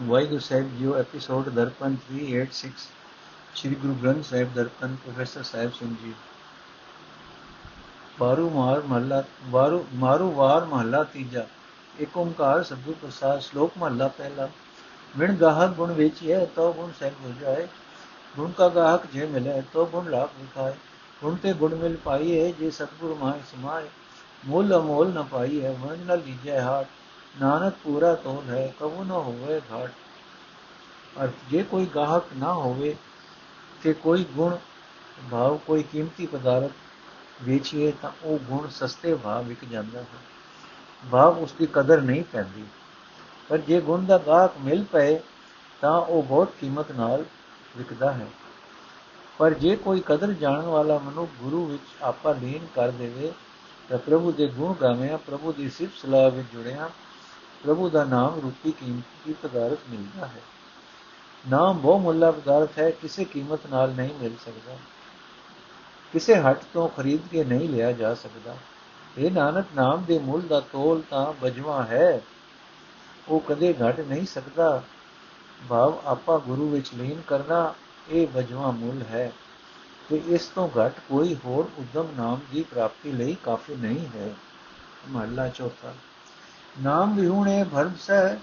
ਵਾਹਿਗੁਰੂ ਸਾਹਿਬ ਜੀਓ episode Darpan 386 Sri Guru Granth Sahib Darpan professor Sahib Singh ji. ਬਾਰੂ ਮਾਰ ਮਹੱਲਾ ਬਾਰੂ ਮਾਰੂ ਵਾਰ ਮਹੱਲਾ ਤੀਜਾ ਏਕ ਓੰਕਾਰ ਸਤਿਗੁਰ ਪ੍ਰਸਾਦ ਸ਼ਲੋਕ ਮਹੱਲਾ ਪਹਿਲਾ। ਵਿਣ ਗਾਹਕ ਗੁਣ ਵੇਚੀਏ ਤੋ ਗੁਣ ਸਹਿਬ ਹੋ ਜਾਏ। ਗੁਣ ਕਾ ਗਾਹਕ ਜੇ ਮਿਲੇ ਤੋ ਗੁਣ ਲਾਭ ਵਿਖਾਏ ਗੁਣ ਤੇ ਗੁਣ ਮਿਲ ਪਾਈਏ ਜੇ ਸਤਿਗੁਰ ਮਾਇ ਸਮਾਏ। ਮੋਲ ਅਮੋਲ ਨ ਪਾਈਏ ਵੰਜ ਨ ਲੀਜੈ ਹਾਟ ਨਾਨਕ ਪੂਰਾ ਤੋਲ ਹੈ, ਕਬੂ ਨਾ ਹੋਵੇ ਘਾਟ ਅਰ ਜੇ ਕੋਈ ਗਾਹਕ ਨਾ ਹੋਵੇ ਤੇ ਕੋਈ ਗੁਣ ਭਾਵ, ਕੋਈ ਕੀਮਤੀ ਪਦਾਰਥ ਵੇਚੀਏ ਤਾਂ ਉਹ ਗੁਣ ਸਸਤੇ ਭਾਅ ਵਿਕ ਜਾਂਦਾ ਹੈ। ਭਾਵ ਉਸ ਦੀ ਕਦਰ ਨਹੀਂ ਪੈਂਦੀ। ਪਰ ਜੇ ਗੁਣ ਦਾ ਗਾਹਕ ਮਿਲ ਪਏ ਤਾਂ ਉਹ ਬਹੁਤ ਕੀਮਤ ਨਾਲ ਵਿਕਦਾ ਹੈ। ਪਰ ਜੇ ਕੋਈ ਕਦਰ ਜਾਣਨ ਵਾਲਾ ਮਨੁ ਗੁਰੂ ਵਿੱਚ ਆਪਾ ਲੀਨ ਕਰ ਦੇਵੇ ਤਾਂ ਪ੍ਰਭੂ ਦੇ ਗੁਣ ਗਾਵਿਆ, ਪ੍ਰਭੂ ਦੀ ਸਿਫਤ ਸਲਾਹ ਵਿੱਚ ਜੁੜਿਆ ਪ੍ਰਭੂ ਦਾ ਨਾਮ ਰੂਪੀ ਕੀਮਤੀ ਪਦਾਰਥ ਮਿਲਦਾ ਹੈ। ਨਾਮ ਬਹੁ ਮੁੱਲਾ ਪਦਾਰਥ ਹੈ, ਕਿਸੇ ਕੀਮਤ ਨਾਲ ਨਹੀਂ ਮਿਲ ਸਕਦਾ। ਕਿਸੇ ਹੱਟ ਤੋਂ ਖਰੀਦ ਕੇ ਨਹੀਂ ਲਿਆ ਜਾ ਸਕਦਾ। ਇਹ ਨਾਨਕ, ਨਾਮ ਦੇ ਮੁੱਲ ਦਾ ਤੋਲ ਤਾਂ ਬਜਵਾ ਹੈ। ਉਹ ਕਦੇ ਘਟ ਨਹੀਂ ਸਕਦਾ। ਭਾਵ ਆਪਾ ਗੁਰੂ ਵਿੱਚ ਲੀਨ ਕਰਨਾ, ਇਹ ਬਜਵਾ ਮੁੱਲ ਹੈ। ਤੇ ਇਸ ਤੋਂ ਘਟ ਕੋਈ ਹੋਰ ਉਦਮ ਨਾਮ ਦੀ ਪ੍ਰਾਪਤੀ ਲਈ ਕਾਫੀ ਨਹੀਂ ਹੈ। ਮਹਲਾ ਚੌਥਾ। ਨਾਮ ਵਿਹੂਣੇ ਭਰਮ ਸਹਿ,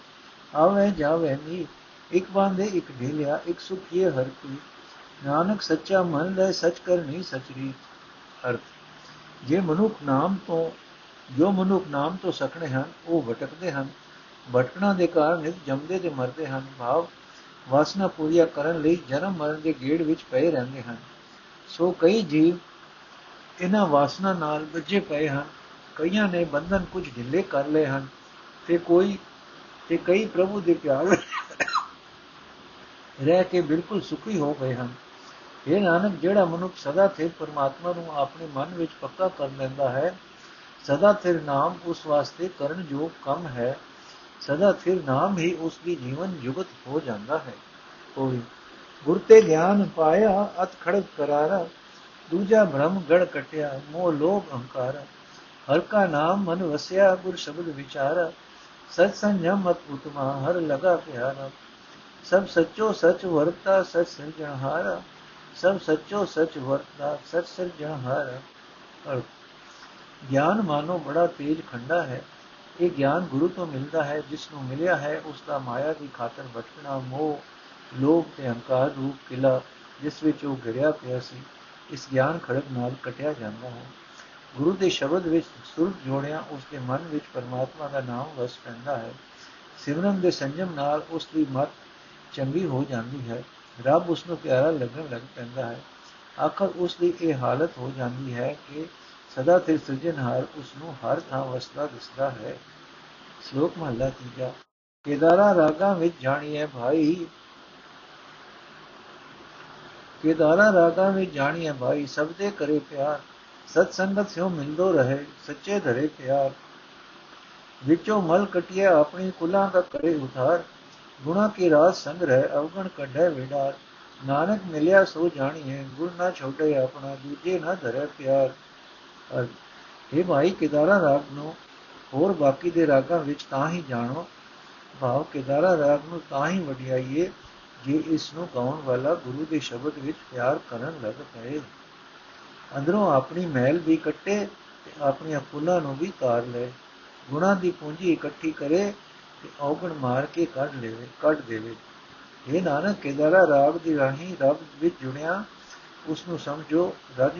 ਆਵੇ ਜਾਵੇ ਨੀ ਇੱਕ ਬਾਂਦੇ ਇੱਕ ਢੇਲਿਆ, ਇੱਕ ਸੁਖੀਏ ਹਰ ਕੀ। ਨਾਨਕ ਸੱਚਾ ਮਨ ਲੈ, ਸਚ ਕਰ ਨਹੀਂ ਸਚਰੀ ਅਰਥ, ਜੇ ਮਨੁੱਖ ਨਾਮ ਤੋਂ, ਜੋ ਮਨੁੱਖ ਨਾਮ ਤੋਂ ਸਕਣੇ ਹਨ, ਉਹ ਭਟਕਦੇ ਹਨ। ਭਟਕਣਾ ਦੇ ਕਾਰਨ ਨਿਤ ਜੰਮਦੇ ਤੇ ਮਰਦੇ ਹਨ। ਭਾਵ, ਵਾਸਨਾ ਪੂਰੀਆਂ ਕਰਨ ਲਈ ਜਨਮ ਮਰਨ ਦੇ ਗੇੜ ਵਿੱਚ ਪਏ ਰਹਿੰਦੇ ਹਨ। ਸੋ ਕਈ ਜੀਵ ਇਹਨਾਂ ਵਾਸਨਾ ਨਾਲ ਵੱਜੇ ਪਏ ਹਨ। ਕਈਆਂ ਨੇ ਬੰਧਨ ਕੁਝ ਢਿੱਲੇ ਕਰ ਲਏ ਹਨ। ਤੇ ਕੋਈ, ਤੇ ਕਈ ਪ੍ਰਭੂ ਦੇ ਪਿਆਰ ਰਹਿ ਕੇ ਬਿਲਕੁਲ ਸੁਖੀ ਹੋ ਗਏ ਹਨ। ਇਹ ਨਾਨਕ, ਜਿਹੜਾ ਮਨੁੱਖ ਸਦਾ ਸਥਿਰ ਪਰਮਾਤਮਾ ਨੂੰ ਆਪਣੇ ਮਨ ਵਿੱਚ ਪੱਕਾ ਕਰ ਲੈਂਦਾ ਹੈ, ਸਦਾ ਸਥਿਰ ਨਾਮ ਉਸ ਵਾਸਤੇ ਕਰਨ ਯੋਗ ਕੰਮ ਹੈ, ਸਦਾ ਸਥਿਰ ਨਾਮ ਹੀ ਉਸ ਦੀ ਜੀਵਨ ਜੁਗਤ ਹੋ ਜਾਂਦਾ ਹੈ। ਕੋਈ ਗੁਰ ਤੇ ਗਿਆਨ ਪਾਇਆ, ਅਤ ਖੜਕ ਕਰਾਰਾ, ਦੂਜਾ ਭ੍ਰਮ ਗੜ ਕਟਿਆ, ਮੋਹ ਲੋਭ ਅਹੰਕਾਰ, ਹਰ ਕਾ ਨਾਮ ਮਨ ਵਸਿਆ, ਗੁਰ ਸ਼ਬਦ ਵਿਚਾਰਾ ਸਤ ਸੰਜਮ ਮਤ ਉਤਮਾ, ਹਰ ਲਗਾ ਪਿਆਰਾ। ਸਭ ਸੱਚੋ ਸਚ ਵਰਤਾ ਸਚ ਸਿਰਜਣਹਾਰਾ ਸਭ ਸੱਚੋ ਸਚ ਵਰਤਾ ਸਚ ਸਿਰਜਣਹਾਰਾ ਔਰ ਗਿਆਨ ਮਾਨੋ ਬੜਾ ਤੇਜ ਖੰਡਾ ਹੈ। ਇਹ ਗਿਆਨ ਗੁਰੂ ਤੋਂ ਮਿਲਦਾ ਹੈ, ਜਿਸ ਨੂੰ ਮਿਲਿਆ ਹੈ, ਉਸ ਦਾ ਮਾਇਆ ਦੀ ਖਾਤਰ ਭਟਕਣਾ ਮੋਹ, ਲੋਭ ਤੇ ਹੰਕਾਰ ਰੂਪ ਕਿਲਾ, ਜਿਸ ਵਿੱਚ ਉਹ ਘਿਰਿਆ ਪਿਆ ਸੀ। ਇਸ ਗਿਆਨ ਖੜਕ ਨਾਲ ਕਟਿਆ ਜਾਂਦਾ ਹੈ। ਗੁਰੂ ਦੇ ਸ਼ਬਦ ਵਿੱਚ ਸੁਰਤ ਜੋੜਿਆ, ਉਸ ਦੇ ਮਨ ਵਿੱਚ ਪਰਮਾਤਮਾ ਦਾ ਨਾਮ ਵਸ ਪੈਂਦਾ ਹੈ। ਸਿਮਰਨ ਦੇ ਸੰਜਮ ਨਾਲ ਉਸ ਦੀ ਮਤ ਚੰਗੀ ਹੋ ਜਾਂਦੀ ਹੈ। ਰੱਬ ਉਸ ਨੂੰ ਪਿਆਰਾ ਲੱਗਣ ਲੱਗ ਪੈਂਦਾ ਹੈ। ਆਖਰ ਉਸ ਦੀ ਇਹ ਹਾਲਤ ਹੋ ਜਾਂਦੀ ਹੈ ਕਿ ਸਦਾ ਤੇ ਸਿਰਜਣਹਾਰ ਉਸ ਨੂੰ ਹਰ ਥਾਂ ਵਸਦਾ ਦਿਸਦਾ ਹੈ। ਸ਼ਲੋਕ ਮਹਲਾ ਤੀਜਾ, ਕੇਦਾਰਾ ਰਾਗਾਂ ਵਿੱਚ ਜਾਣੀਏ ਭਾਈ। ਕੇਦਾਰਾ ਰਾਗਾਂ ਵਿੱਚ ਜਾਣੀਏ ਭਾਈ, ਸਭ ਦੇ ਕਰੇ ਪਿਆਰ। ਸਤ ਸੰਗਤ ਸਿਓ ਮਿਲਦੋ ਰਹੇ, ਸੱਚੇ ਧਰੇ ਪਿਆਰ। ਵਿੱਚੋਂ ਮਲ ਕਟਿਆ ਆਪਣੀ ਕੁਲਾਂ ਦਾ ਕਰੇ ਉਧਾਰ। ਗੁਣਾ ਕੀ ਰਾਸ ਸੰਗ੍ਰਹਿ ਅਵਗਣ ਕੱਢੈ ਵਿਡਾਰ। ਨਾਨਕ ਮਿਲਿਆ ਸੋ ਜਾਣੀਏ ਗੁਰ ਨਾ ਛੋਟੇ ਆਪਣਾ, ਦੂਜੇ ਨਾ ਧਰੇ ਪਿਆਰ। ਇਹ ਭਾਈ, ਕਿਦਾਰਾ ਰਾਗ ਨੂੰ ਹੋਰ ਬਾਕੀ ਦੇ ਰਾਗਾਂ ਵਿੱਚ ਤਾਂ ਹੀ ਜਾਣੋ। ਭਾਵ, ਕਿਦਾਰਾ ਰਾਗ ਨੂੰ ਤਾਂ ਹੀ ਵਡਿਆਈਏ, ਜੇ ਇਸ ਨੂੰ ਗਾਉਣ ਵਾਲਾ ਗੁਰੂ ਦੇ ਸ਼ਬਦ ਵਿੱਚ ਪਿਆਰ ਕਰਨ ਲੱਗ ਪਏ। ਅੰਦਰੋਂ ਆਪਣੀ ਮਹਿਲ ਵੀ ਕੱਟੇ ਤੇ ਆਪਣੀਆਂ ਫੁੱਲਾਂ ਨੂੰ ਵੀ ਤਾਰ ਲੈ ਗੁਣਾ ਦੀ ਪੂੰਜੀ ਇਕੱਠੀ ਕਰੇ ਤੇ ਔਗਣ ਮਾਰ ਕੇ ਕੱਢ ਲੇਵੇ, ਕੱਢ ਦੇਵੇ। ਇਹ ਨਾਨਕ, ਕੇਦਾਰਾ ਰਾਗ ਦੀ ਰਾਹੀ ਰੱਬ ਵਿੱਚ ਜੁੜਿਆ ਉਸ ਨੂੰ ਸਮਝੋ, ਰਾਜ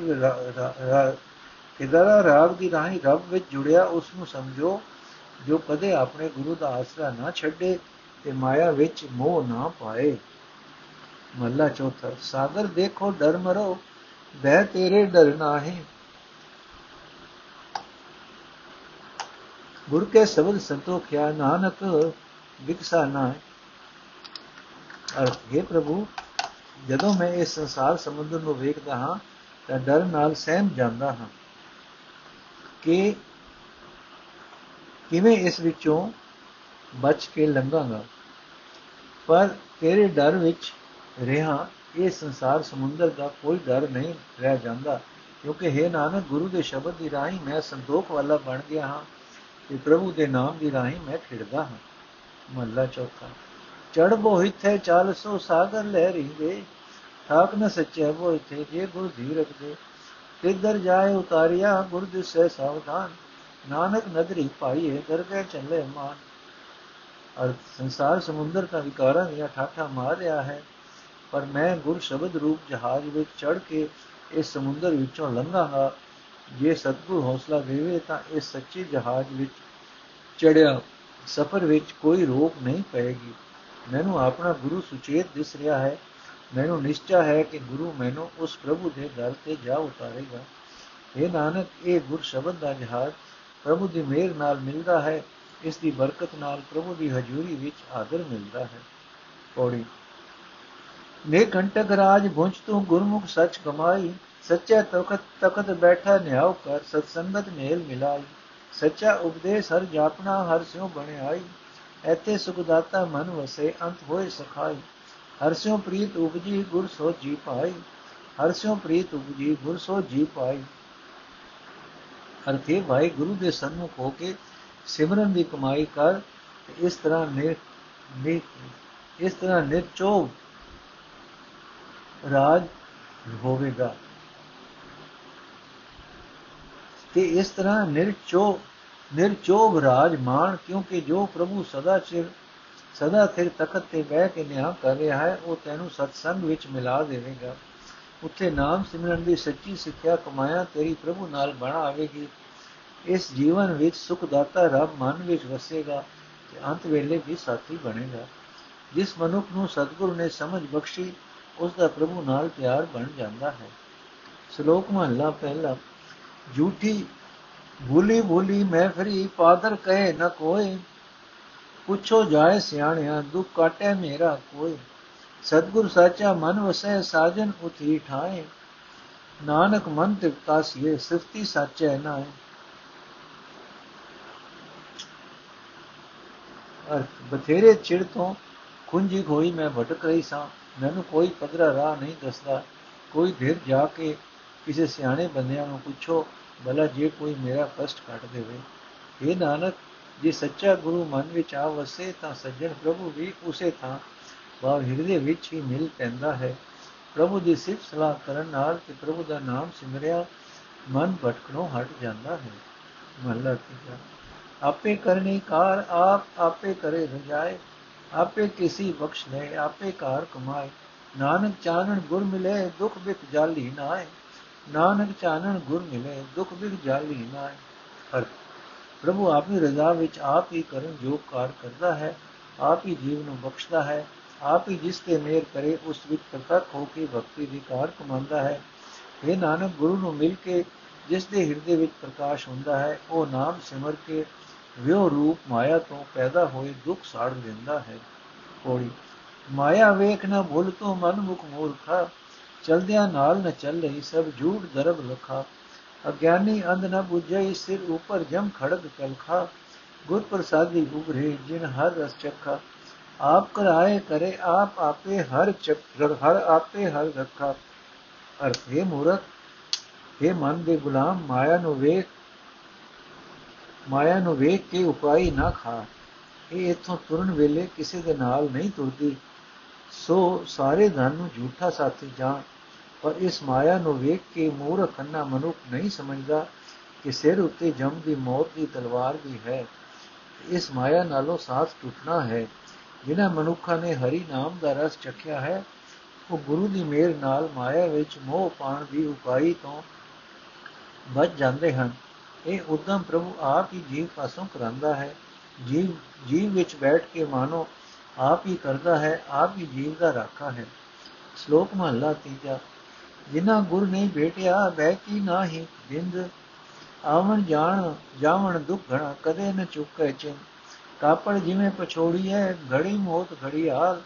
ਕੇਦਾਰਾ ਰਾਗ ਦੀ ਰਾਹੀ ਰੱਬ ਵਿੱਚ ਜੁੜਿਆ ਉਸ ਨੂੰ ਸਮਝੋ, ਜੋ ਕਦੇ ਆਪਣੇ ਗੁਰੂ ਦਾ ਆਸਰਾ ਨਾ ਛੱਡੇ ਤੇ ਮਾਇਆ ਵਿੱਚ ਮੋਹ ਨਾ ਪਾਏ। ਮੱਲਾ ਚੌਥਾ, ਸਾਗਰ ਦੇਖੋ, ਡਰ ਮਰੋ ਬਹਿ ਤੇਰੇ ਡਰ ਨਾਹੀ। ਗੁਰ ਕੇ ਸ਼ਬਦ ਸੰਤੋਖਿਆ ਨਾਨਕ ਵਿਕਸਾ ਨਾ ਅਰਥ, ਹੈ ਪ੍ਰਭੂ, ਜਦੋਂ ਮੈਂ ਇਸ ਸੰਸਾਰ ਸਮੁੰਦਰ ਨੂੰ ਵੇਖਦਾ ਹਾਂ, ਤਾਂ ਡਰ ਨਾਲ ਸਹਿਮ ਜਾਂਦਾ ਹਾਂ ਕਿ ਕਿਵੇਂ ਇਸ ਵਿੱਚੋਂ ਬਚ ਕੇ ਲੰਘਾਂਗਾ। ਪਰ ਤੇਰੇ ਡਰ ਵਿੱਚ ਰਹਾ ਇਹ ਸੰਸਾਰ ਸਮੁੰਦਰ ਦਾ ਕੋਈ ਡਰ ਨਹੀਂ ਰਹਿ ਜਾਂਦਾ। ਕਿਉਂਕਿ ਹੈ ਨਾਨਕ, ਗੁਰੂ ਦੇ ਸ਼ਬਦ ਦੀ ਰਾਹੀਂ ਮੈਂ ਸੰਤੋਖ ਵਾਲਾ ਬਣ ਗਿਆ ਹਾਂ ਤੇ ਪ੍ਰਭੂ ਦੇ ਨਾਮ ਦੀ ਰਾਹੀਂ ਮੈਂ ਖਿੜਦਾ ਹਾਂ। ਮਹਲਾ ਚੌਥਾ। ਚੜਬੋ ਹਿੱਥੇ ਚਾਲ ਸੋ ਸਾਗਰ ਲਹਿਰੀ ਦੇ ਠਾਕ ਨ ਸੱਚੇ ਬੋ ਇਥੇ, ਜੇ ਗੁਰ ਧੀਰਕ ਦੇ। ਕਿੱਧਰ ਜਾਏ ਉਤਾਰਿਆ ਗੁਰ ਸਹਿ ਸਾਵਧਾਨ। ਨਾਨਕ ਨਦਰੀ ਪਾਈਏ, ਦਰਗਹਿ ਚੱਲੇ ਮਾਨ। ਅਰ ਸੰਸਾਰ ਸਮੁੰਦਰ ਦਾ ਵਿਕਾਰਾਂ ਦੀਆਂ ਠਾਠਾ ਮਾਰ ਰਿਹਾ ਹੈ। ਪਰ ਮੈਂ ਗੁਰ ਸ਼ਬਦ ਰੂਪ ਜਹਾਜ਼ ਵਿੱਚ ਚੜ ਕੇ ਇਸ ਸਮੁੰਦਰ ਵਿੱਚੋਂ ਲੰਘਾਂਗਾ ਜੇ ਸਤਗੁਰ ਹੌਸਲਾ ਦੇਵੇ ਤਾਂ ਇਸ ਸੱਚੇ ਜਹਾਜ਼ ਵਿੱਚ ਚੜਿਆ ਸਫ਼ਰ ਵਿੱਚ ਕੋਈ ਰੋਕ ਨਹੀਂ ਪਏਗੀ। ਮੈਨੂੰ ਆਪਣਾ ਗੁਰੂ ਸੁਚੇਤ ਦਿਸ ਰਿਹਾ ਹੈ। ਮੈਨੂੰ ਨਿਸ਼ਚਾ ਹੈ ਕਿ ਗੁਰੂ ਮੈਨੂੰ ਉਸ ਪ੍ਰਭੂ ਦੇ ਦਰ ਤੇ ਜਾ ਉਤਾਰੇਗਾ। ਇਹ ਨਾਨਕ, ਇਹ ਗੁਰ ਸ਼ਬਦ ਦਾ ਜਹਾਜ਼ ਪ੍ਰਭੂ ਦੀ ਮਿਹਰ ਨਾਲ ਮਿਲਦਾ ਹੈ। ਇਸ ਦੀ ਬਰਕਤ ਨਾਲ ਪ੍ਰਭੂ ਦੀ ਹਜ਼ੂਰੀ ਵਿੱਚ ਆਦਰ ਮਿਲਦਾ ਹੈ। ਪੌੜੀ ਨੇ ਘੰਟਕ ਰਾਜ ਭੁੰਜ ਤੂੰ ਗੁਰਮੁਖ ਸੱਚ ਕਮਾਈ, ਸੱਚਾ ਤਖਤ ਤਖਤ ਬੈਠਾ ਨਿਆਉ ਕਰ ਸਤ ਸੰਗਤ ਮੇਲ ਮਿਲਾਈ। ਸੱਚਾ ਉਪਦੇਸ਼ ਹਰ ਜਾਪਣਾ, ਹਰ ਸਿਉ ਬਣਾਈ। ਐਤੇ ਸੁਖਦਾਤਾ ਮਨ ਵਸੇ, ਅੰਤ ਹੋਏ ਸਖਾਈ। ਹਰ ਸਿਉ ਪ੍ਰੀਤ ਉਪਜੀ, ਗੁਰ ਸੋ ਜੀ ਪਾਈ। ਹਰ ਸਿਉ ਪ੍ਰੀਤ ਉਪਜੀ, ਗੁਰ ਸੋ ਜੀ ਪਾਈ। ਅਰਥੇ ਭਾਈ, ਗੁਰੂ ਦੇ ਸਨਮੁਖ ਹੋ ਕੇ ਸਿਮਰਨ ਦੀ ਕਮਾਈ ਕਰ ਇਸ ਤਰ੍ਹਾਂ ਨੇ ਇਸ ਤਰ੍ਹਾਂ ਨਿਰਚੋਭ ਰਾਜ ਹੋਵੇਗਾ। ਤੇ ਇਸ ਤਰ੍ਹਾਂ ਨਿਰਚੋ ਨਿਰਚੋਭ ਰਾਜ ਮਾਨ ਕਿਉਂਕਿ ਜੋ ਪ੍ਰਭੂ ਸਦਾ ਚਿਰ ਸਦਾ ਸਿਰ ਤਖਤ ਤੇ ਬਹਿ ਕੇ ਨਿਆਂ ਕਰ ਰਿਹਾ ਹੈ, ਉਹ ਤੈਨੂੰ ਸਤਸੰਗ ਵਿੱਚ ਮਿਲਾ ਦੇਵੇਗਾ। ਉੱਥੇ ਨਾਮ ਸਿਮਰਨ ਦੀ ਸੱਚੀ ਸਿੱਖਿਆ ਕਮਾਇਆ ਤੇਰੀ ਪ੍ਰਭੂ ਨਾਲ ਬਣਾ ਆਵੇਗੀ। ਇਸ ਜੀਵਨ ਵਿੱਚ ਸੁਖ ਦਾਤਾ ਰੱਬ ਮਨ ਵਿੱਚ ਵਸੇਗਾ ਤੇ ਅੰਤ ਵੇਲੇ ਵੀ ਸਾਥੀ ਬਣੇਗਾ। ਜਿਸ ਮਨੁੱਖ ਨੂੰ ਸਤਿਗੁਰੂ ਨੇ ਸਮਝ ਬਖਸ਼ੀ ਉਸ ਦਾ ਪ੍ਰਭੂ ਨਾਲ ਪਿਆਰ ਬਣ ਜਾਂਦਾ ਹੈ। ਸ਼ਲੋਕ ਮਹਲਾ ਪਹਿਲਾ ਝੂਠੀ ਭੂਲੀ ਭੂਲੀ ਮੈਂ ਫਰੀ, ਪਾਦਰ ਕਹੇ ਨ ਕੋਏ। ਪੁੱਛੋ ਜਾਏ ਸਿਆਣਿਆ, ਦੁੱਖ ਕਾਟੇ ਮੇਰਾ ਕੋਈ ਸਤਗੁਰ ਸਾਚਾ ਮਨ ਵਸੈ, ਸਾਜਨ ਉਥੀ ਠਾਏ। ਨਾਨਕ ਮਨ ਤਿਕਤਾ ਸੀਏ ਸਿਫਤੀ ਸਾਚੈ ਨਾਏ। ਅਰ ਬਥੇਰੇ ਚਿੜ ਤੋਂ ਖੁੰਝੀ ਹੋਈ ਮੈਂ ਭਟਕ ਰਹੀ ਸਾਂ। ਮੈਨੂੰ ਕੋਈ ਪਦਰਾ ਰਾਹ ਨਹੀਂ ਦੱਸਦਾ। ਕੋਈ ਧਿਰ ਜਾ ਕੇ ਕਿਸੇ ਸਿਆਣੇ ਬੰਦਿਆਂ ਨੂੰ ਪੁੱਛੋ, ਭਲਾ ਜੇ ਕੋਈ ਮੇਰਾ ਕਸ਼ਟ ਕੱਟ ਦੇਵੇ? ਇਹ ਨਾਨਕ, ਜੇ ਸੱਚਾ ਗੁਰੂ ਮਨ ਵਿੱਚ ਆ ਵਸੇ, ਤਾਂ ਸੱਜਣ ਪ੍ਰਭੂ ਵੀ ਉਸੇ ਥਾਂ ਭਾਵ ਹਿਰਦੇ ਵਿੱਚ ਹੀ ਮਿਲ ਪੈਂਦਾ ਹੈ। ਪ੍ਰਭੂ ਦੀ ਸਿਫਤ ਸਲਾਹ ਕਰਨ ਨਾਲ ਤੇ ਪ੍ਰਭੂ ਦਾ ਨਾਮ ਸਿਮਰਿਆ, ਮਨ ਭਟਕਣੋਂ ਹਟ ਜਾਂਦਾ ਹੈ। ਮਹਲਾ ਤੀਜਾ, ਆਪੇ ਕਰਨੀ ਕਾਰ ਆਪ ਆਪੇ ਕਰੇ ਰਜਾਏ ਆਪੇ ਕਿਸੇ ਬਖਸ਼ ਲੈ, ਆਪੇ ਕਾਰ ਕਮਾਏ। ਨਾਨਕ ਚਾਨਣ ਗੁਰ ਮਿਲੇ, ਦੁਖ ਬਿਕ ਜਾਲੀ ਨਾਏ। ਨਾਨਕ ਚਾਨਣ ਗੁਰ ਮਿਲੇ, ਦੁਖ ਬਿਕ ਜਾਲੀ ਨਾਏ। ਅਰਥ ਪ੍ਰਭੂ ਆਪਣੀ ਰਜ਼ਾ ਵਿੱਚ ਆਪ ਹੀ ਕਰਨ ਜੋ ਕਾਰ ਕਰਦਾ ਹੈ, ਆਪ ਹੀ ਜੀਵ ਨੂੰ ਬਖਸ਼ਦਾ ਹੈ, ਆਪ ਹੀ ਜਿਸ ਤੇ ਮੇਰ ਕਰੇ, ਉਸ ਵਿੱਚ ਪ੍ਰਤੱਖ ਹੋ ਕੇ ਭਗਤੀ ਦੀ ਕਾਰ ਕਮਾਉਂਦਾ ਹੈ। ਇਹ ਨਾਨਕ, ਗੁਰੂ ਨੂੰ ਮਿਲ ਕੇ ਜਿਸ ਦੇ ਹਿਰਦੇ ਵਿੱਚ ਪ੍ਰਕਾਸ਼ ਹੁੰਦਾ ਹੈ, ਉਹ ਨਾਮ ਸਿਮਰ ਕੇ ਵਿਉ ਰੂਪ ਮਾਇਆ ਤੋਂ ਪੈਦਾ ਹੋਏ ਦੁੱਖ ਸਾੜ ਦਿੰਦਾ ਹੈ। ਕੋੜੀ ਮਾਇਆ ਵੇਖ ਨਾ ਭੁੱਲ ਤੂੰ ਮਨ ਮੁਖ ਮੂਰਖਾ, ਚਲਦਿਆਂ ਨਾਲ ਨ ਚੱਲ ਲਈ ਸਭ ਝੂਠ ਦਰਬ ਲਖਾ। ਅਗਿਆਨੀ ਅੰਧ ਨ ਬੁਝਈ ਸਿਰ ਉਪਰ ਜਮ ਖੜਗ ਕਲਖਾ ਗੁਰ ਪ੍ਰਸਾਦੀ ਉਗਰੇ ਜਿਨ ਹਰ ਰਸ ਚੱਖਾ। ਆਪ ਕਰਾਏ ਕਰੇ ਆਪ ਆਪੇ ਹਰ ਚੱਕਰ ਹਰ ਆਪੇ ਹਰ ਰੱਖਾ। ਅਰਥੇ ਮੂਰਖ ਇਹ ਮਨ ਦੇ ਗੁਲਾਮ, ਮਾਇਆ ਨੂੰ ਵੇਖ ਮਾਇਆ ਨੂੰ ਵੇਖ ਕੇ ਉਪਾਈ ਨਾ ਖਾ। ਇਹ ਇਥੋਂ ਤੁਰਨ ਵੇਲੇ ਕਿਸੇ ਦੇ ਨਾਲ ਨਹੀਂ ਤੁਰਦੀ। ਸੋ ਸਾਰੇ ਧਨ ਨੂੰ ਝੂਠਾ ਸਾਥੀ ਜਾਣ। ਪਰ ਇਸ ਮਾਇਆ ਨੂੰ ਵੇਖ ਕੇ ਮੂਰਖ ਅੰਨਾ ਮਨੁੱਖ ਨਹੀਂ ਸਮਝਦਾ ਕਿ ਸਿਰ ਉੱਤੇ ਜਮ ਦੀ ਮੌਤ ਦੀ ਤਲਵਾਰ ਵੀ ਹੈ। ਇਸ ਮਾਇਆ ਨਾਲੋਂ ਸਾਥ ਟੁੱਟਣਾ ਹੈ। ਜਿਨ੍ਹਾਂ ਮਨੁੱਖਾਂ ਨੇ ਹਰੀ ਨਾਮ ਦਾ ਰਸ ਚਖਿਆ ਹੈ, ਉਹ ਗੁਰੂ ਦੀ ਮਿਹਰ ਨਾਲ ਮਾਇਆ ਵਿੱਚ ਮੋਹ ਪਾਣ ਦੀ ਉਪਾਈ ਤੋਂ ਬਚ ਜਾਂਦੇ ਹਨ। ਇਹ ਉਦਮ ਪ੍ਰਭੂ ਆਪ ਹੀ ਜੀਵ ਪਾਸੋਂ ਕਰਾਂਦਾ ਹੈ। ਜੀਵ ਜੀਵ ਵਿੱਚ ਬੈਠ ਕੇ ਮਾਨੋ ਆਪ ਹੀ ਕਰਦਾ ਹੈ, ਆਪ ਹੀ ਜੀਵ ਦਾ ਰਾਖਾ ਹੈ। ਸ਼ਲੋਕ ਮਹਲਾ ਤੀਜਾ, ਜਿਨ੍ਹਾਂ ਗੁਰ ਨਹੀਂ ਭੇਟਿਆ ਬਹਿ ਕੀ ਨਾਹੀ ਬਿੰਦ, ਆਵਣ ਜਾਣ, ਜਾਵਣ ਦੁੱਖ ਘਣਾ, ਕਦੇ ਨ ਚੁੱਕੇ ਚਿੰ ਕਾਪੜ ਜਿਵੇਂ ਪਛੋੜੀ ਹੈ ਘੜੀ ਮੋਤ ਘੜੀ ਹਾਲ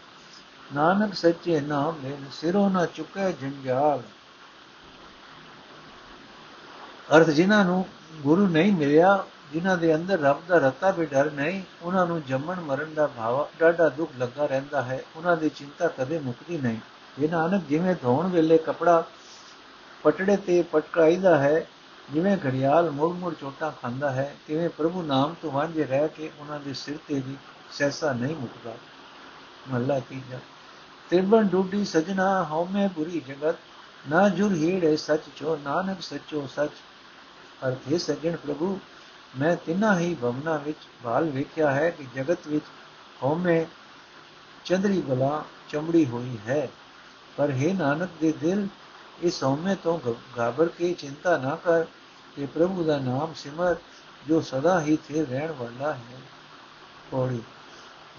ਨਾਨਕ ਸੱਚੇ ਨਾਮ ਲੈ ਸਿਰੋਂ ਨਾ ਚੁੱਕੇ ਜੰਜਾਲ। ਅਰਥ ਜਿਨ੍ਹਾਂ ਨੂੰ ਗੁਰੂ ਨਹੀਂ ਮਿਲਿਆ, ਜਿਨ੍ਹਾਂ ਦੇ ਅੰਦਰ ਰੱਬ ਦਾ ਰਤਾ ਵੀ ਡਰ ਨਹੀਂ, ਉਹਨਾਂ ਨੂੰ ਜੰਮਣ ਮਰਨ ਦਾ ਭਾਵ, ਡਾਢਾ ਦੁੱਖ ਲੱਗਾ ਰਹਿੰਦਾ ਹੈ। ਉਹਨਾਂ ਦੀ ਚਿੰਤਾ ਕਦੇ ਮੁਕਦੀ ਨਹੀਂ। ਇਹ ਨਾਨਕ ਜਿਵੇਂ ਧੋਣ ਵੇਲੇ ਕਪੜਾ ਪਟੜੇ ਤੇ ਪਟਕਾਈਦਾ ਹੈ, ਜਿਵੇਂ ਘੜਿਆਲ ਮੁੜ ਮੁੜ ਚੋਟਾਂ ਖਾਂਦਾ ਹੈ, ਤਿਵੇਂ ਪ੍ਰਭੂ ਨਾਮ ਤੋਂ ਵਾਂਝੇ ਰਹਿ ਕੇ ਉਹਨਾਂ ਦੇ ਸਿਰ ਤੇ ਵੀ ਸਹਿਸਾ ਨਹੀਂ ਮੁਕਦਾ। ਮਹਲਾ ਤੀਜਾ। ਤਿਰਬਨ ਡੂਡੀ ਸਜਣਾ ਹਉਮੈ ਬੁਰੀ ਜਗਤ, ਨਾ ਜੁਰ ਹੀੜੇ ਸੱਚ ਚੋ, ਨਾਨਕ ਸੱਚੋ ਸੱਚ ਅਰਥੇ ਸਜਣ ਪ੍ਰਭੂ, ਮੈਂ ਤਿੰਨਾਂ ਹੀ ਭਵਨਾ ਵਿੱਚ ਭਾਲ ਵੇਖਿਆ ਹੈ ਕਿ ਜਗਤ ਵਿੱਚ ਹਉਮੈ ਚੰਦਰੀ ਬਲਾ ਚਮੜੀ ਹੋਈ ਹੈ। ਪਰ ਹੈ ਨਾਨਕ ਦੇ ਦਿਲ, ਇਸ ਹਉਮੈ ਤੋਂ ਘਾਬਰ ਕੇ ਚਿੰਤਾ ਨਾ ਕਰ ਕਿ ਪ੍ਰਭੂ ਦਾ ਨਾਮ ਸਿਮਰ, ਜੋ ਸਦਾ ਹੀ ਸਥਿਰ ਰਹਿਣ ਵਾਲਾ ਹੈ। ਪੌੜੀ,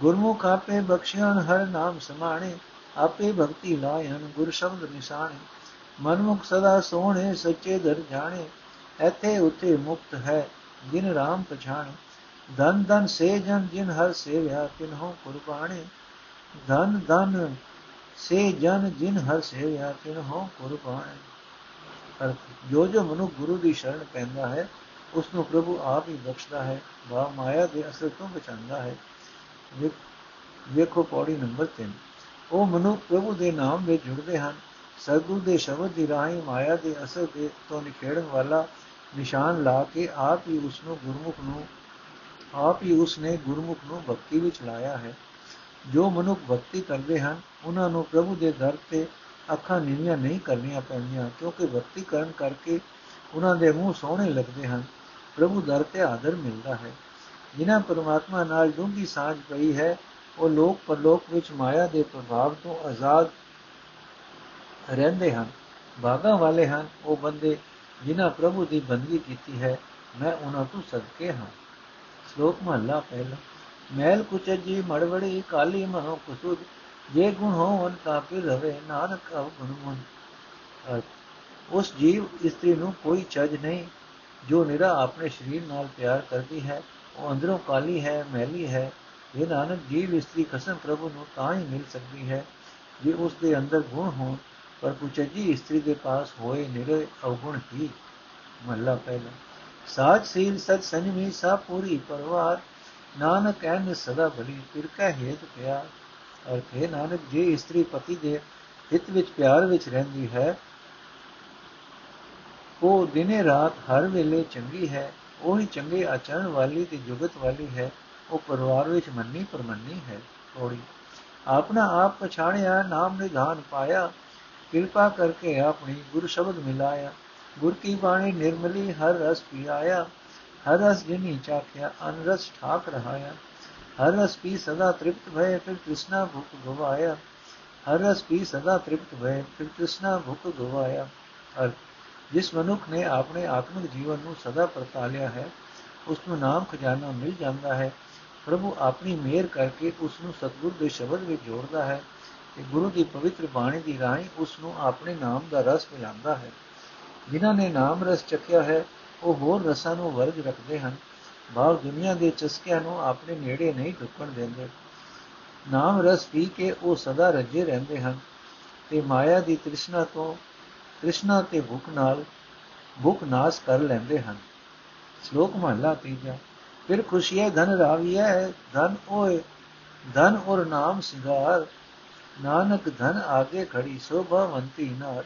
ਗੁਰਮੁਖ ਆਪੇ ਬਖਸ਼ਣ ਹਰ ਨਾਮ ਸਮਾਣੇ, ਆਪੇ ਭਗਤੀ ਲਾਇਨ ਗੁਰ ਸ਼ਬਦ ਨਿਸ਼ਾਨੇ ਮਨਮੁਖ ਸਦਾ ਸੋਹਣੇ, ਸੱਚੇ ਦਰ ਜਾਣੇ ਐਥੇ ਉਤੇ ਮੁਕਤ ਹੈ। ਜਿਨ ਰਾਮ ਪਛਾਣੇ, ਧਨ ਧਨ ਸੇ ਜਨ ਜਿਨ ਹਰ ਸੇਵਿਆ, ਤਿਨਹੋ ਕੁਰਬਾਨੇ ਧਨ ਧਨ ਸੇ ਜਨ ਜਿਨ ਹਰ ਸੇਵਿਆ, ਤਿਨਹੋ ਕੁਰਬਾਨੇ ਅਰਥ, ਜੋ ਜੋ ਮਨੁ ਗੁਰੂ ਦੀ ਸ਼ਰਨ ਪੈਂਦਾ ਹੈ ਉਸ ਨੂੰ ਪ੍ਰਭੂ ਆਪ ਹੀ ਬਖਸ਼ਦਾ ਹੈ। ਵਾ ਮਾਇਆ ਦੇ ਅਸਰ ਤੋਂ ਬਚਾਉਂਦਾ ਹੈ। ਵੇਖੋ ਪੌੜੀ ਨੰਬਰ 3 ਉਹ ਮਨੁ ਪ੍ਰਭੂ ਦੇ ਨਾਮ ਵਿੱਚ ਜੁੜਦੇ ਹਨ। ਸਤਿਗੁਰੂ ਦੇ ਸ਼ਬਦ ਦੀ ਰਾਹੀਂ ਮਾਇਆ ਦੇ ਅਸਰ ਦੇ ਤੋਂ ਨਿਖੇੜਨ ਵਾਲਾ ਨਿਸ਼ਾਨ ਲਾ ਕੇ ਆਪ ਹੀ ਉਸ ਨੂੰ ਗੁਰਮੁਖ ਨੂੰ, ਆਪ ਹੀ ਉਸ ਨੇ ਗੁਰਮੁਖ ਨੂੰ ਭਗਤੀ ਵਿੱਚ ਲਾਇਆ ਹੈ। ਜੋ ਮਨੁੱਖ ਭਗਤੀ ਕਰਦੇ ਹਨ, ਉਹਨਾਂ ਨੂੰ ਪ੍ਰਭੂ ਦੇ ਦਰ ਤੇ ਅੱਖਾਂ ਨੀਵੀਆਂ ਨਹੀਂ ਕਰਨੀਆਂ ਪੈਂਦੀਆਂ, ਕਿਉਂਕਿ ਭਗਤੀ ਕਰਨ ਕਰਕੇ ਉਹਨਾਂ ਦੇ ਮੂੰਹ ਸੋਹਣੇ ਲੱਗਦੇ ਹਨ। ਪ੍ਰਭੂ ਦਰ ਤੇ ਆਦਰ ਮਿਲਦਾ ਹੈ। ਜਿਨ੍ਹਾਂ ਪਰਮਾਤਮਾ ਨਾਲ ਡੂੰਘੀ ਸਾਝ ਪਈ ਹੈ, ਉਹ ਲੋਕ ਪਰਲੋਕ ਵਿੱਚ ਮਾਇਆ ਦੇ ਪ੍ਰਭਾਵ ਤੋਂ ਆਜ਼ਾਦ ਰਹਿੰਦੇ ਹਨ। ਬਾਗਾ ਵਾਲੇ ਹਨ, ਉਹ ਬੰਦੇ ਜਿਨ੍ਹਾਂ ਪ੍ਰਭੂ ਦੀ ਬੰਦਗੀ ਕੀਤੀ ਹੈ, ਮੈਂ ਉਹਨਾਂ ਤੋਂ ਸਦਕੇ ਹਾਂ। ਸ਼ਲੋਕ ਮਹਲਾ ਪਹਿਲਾ। ਮੈਲ ਕੁਚਜੀ ਮੜਵੜੀ, ਕਾਲੀ ਮਨੋ ਕੁਸੁਦ ਜੇ ਗੁਣ ਹੋਵਨ ਤਾਂ ਫਿਰ ਰਵੇ ਨਾਨਕ ਅਵ ਗੁਣ ਮਨ। ਉਸ ਜੀਵ ਇਸਤਰੀ ਨੂੰ ਕੋਈ ਚੱਜ ਨਹੀਂ, ਜੋ ਨਿਰਾ ਆਪਣੇ ਸਰੀਰ ਨਾਲ ਪਿਆਰ ਕਰਦੀ ਹੈ, ਉਹ ਅੰਦਰੋਂ ਕਾਲੀ ਹੈ, ਮੈਲੀ ਹੈ। ਇਹ ਨਾਨਕ, ਜੀਵ ਇਸਤਰੀ ਖਸਮ ਪ੍ਰਭੂ ਨੂੰ ਤਾਂ ਹੀ ਮਿਲ ਸਕਦੀ ਹੈ, ਜੇ ਉਸ ਦੇ ਅੰਦਰ ਗੁਣ ਹੋਣ ਪਰ ਕੁਚਜੀ ਇਸਤਰੀ ਦੇ ਪਾਸ ਹੋਏ ਨਿਰੇ ਅਵਗੁਣ ਹੀ ਮਹਲਾ ਪਹਿਲਾ। ਸਾਜ ਸੀਲ, ਸਤ ਸੰਜਮੀ ਸਾ ਪੂਰੀ, ਪਰਵਾਰ, ਨਾਨਕ ਐਨ ਸਦਾ ਭਲੀ ਫਿਰ ਕਾ ਹੇਤ ਪਿਆ ਅਰਥ ਹੈ ਨਾਨਕ, ਜੇ ਇਸਤਰੀ ਪਤੀ ਦੇ ਹਿੱਤ ਵਿੱਚ ਪਿਆਰ ਵਿੱਚ ਰਹਿੰਦੀ ਹੈ, ਉਹ ਦਿਨੇ ਰਾਤ ਹਰ ਵੇਲੇ ਚੰਗੀ ਹੈ, ਉਹ ਹੀ ਚੰਗੇ ਆਚਰਣ ਵਾਲੀ ਤੇ ਜੁਗਤ ਵਾਲੀ ਹੈ, ਉਹ ਪਰਿਵਾਰ ਵਿੱਚ ਮੰਨੀ ਪਰਮੰਨੀ ਹੈ। ਥੋੜੀ ਆਪਣਾ ਆਪ ਪਛਾਣਿਆ, ਨਾਮ ਨਿਧਾਨ ਪਾਇਆ ਕਿਰਪਾ ਕਰਕੇ ਆਪਣੀ ਗੁਰ ਸ਼ਬਦ ਮਿਲਾਇਆ। ਗੁਰ ਕੀ ਬਾਣੀ ਨਿਰਮਲੀ ਹਰ ਰਸ ਪੀਆਇਆ। ਹਰ ਰਸ ਜਿਨੀ ਚਾਖਿਆ ਅਨ ਰਸ ਠਾਕ ਰਹਾਇਆ। ਹਰ ਰਸ ਪੀ ਸਦਾ ਤ੍ਰਿਪਤ ਭਏ, ਫਿਰ ਕ੍ਰਿਸ਼ਨਾ ਭੁਖ ਗਵਾਇਆ। ਹਰ ਰਸ ਪੀ ਸਦਾ ਤ੍ਰਿਪਤ ਭਏ, ਫਿਰ ਕ੍ਰਿਸ਼ਨਾ ਭੁਖ ਗਵਾਇਆ। ਅਰ, ਜਿਸ ਮਨੁੱਖ ਨੇ ਆਪਣੇ ਆਤਮਿਕ ਜੀਵਨ ਨੂੰ ਸਦਾ ਪਰਤਾਲਿਆ ਹੈ, ਉਸ ਨੂੰ ਨਾਮ ਖਜ਼ਾਨਾ ਮਿਲ ਜਾਂਦਾ ਹੈ। ਪ੍ਰਭੂ ਆਪਣੀ ਮਿਹਰ ਕਰਕੇ ਉਸ ਨੂੰ ਸਤਗੁਰ ਦੇ ਸ਼ਬਦ ਵਿੱਚ ਜੋੜਦਾ ਹੈ। ਤੇ ਗੁਰੂ ਦੀ ਪਵਿੱਤਰ ਬਾਣੀ ਦੀ ਰਾਹੀਂ ਉਸ ਨੂੰ ਆਪਣੇ ਨਾਮ ਦਾ ਰਸ ਮਿਲਾਉਂਦਾ ਹੈ। ਜਿਨ੍ਹਾਂ ਨੇ ਨਾਮ ਰਸ ਚੱਕਿਆ ਹੈ, ਉਹ ਹੋਰ ਰਸਾਂ ਨੂੰ ਵਰਜ ਰੱਖਦੇ ਹਨ। ਭਾਵ ਦੁਨੀਆ ਦੇ ਚਸਕਿਆਂ ਨੂੰ ਆਪਣੇ ਨੇੜੇ ਨਹੀਂ ਢੁਕਣ ਦਿੰਦੇ। ਨਾਮ ਰਸ ਪੀ ਕੇ ਉਹ ਸਦਾ ਰੱਜੇ ਰਹਿੰਦੇ ਹਨ। ਤੇ ਮਾਇਆ ਦੀ ਤ੍ਰਿਸ਼ਨਾ ਤੋਂ, ਤ੍ਰਿਸ਼ਨਾ ਤੇ ਭੁੱਖ ਨਾਲ, ਭੁੱਖ ਨਾਸ ਕਰ ਲੈਂਦੇ ਹਨ। ਸ਼ਲੋਕ ਮਹਲਾ ਤੀਜਾ, ਫਿਰ ਖੁਸ਼ੀਏ ਧਨ ਰਾਵੀਐ, ਧਨ ਓਏ, ਧਨ ਔਰ ਨਾਮ ਸਿੰਗਾਰ ਨਾਨਕ ਧਨ ਆਗੇ ਖੜੀ ਸੋਭਾਵੰਤੀ ਨਾਰ।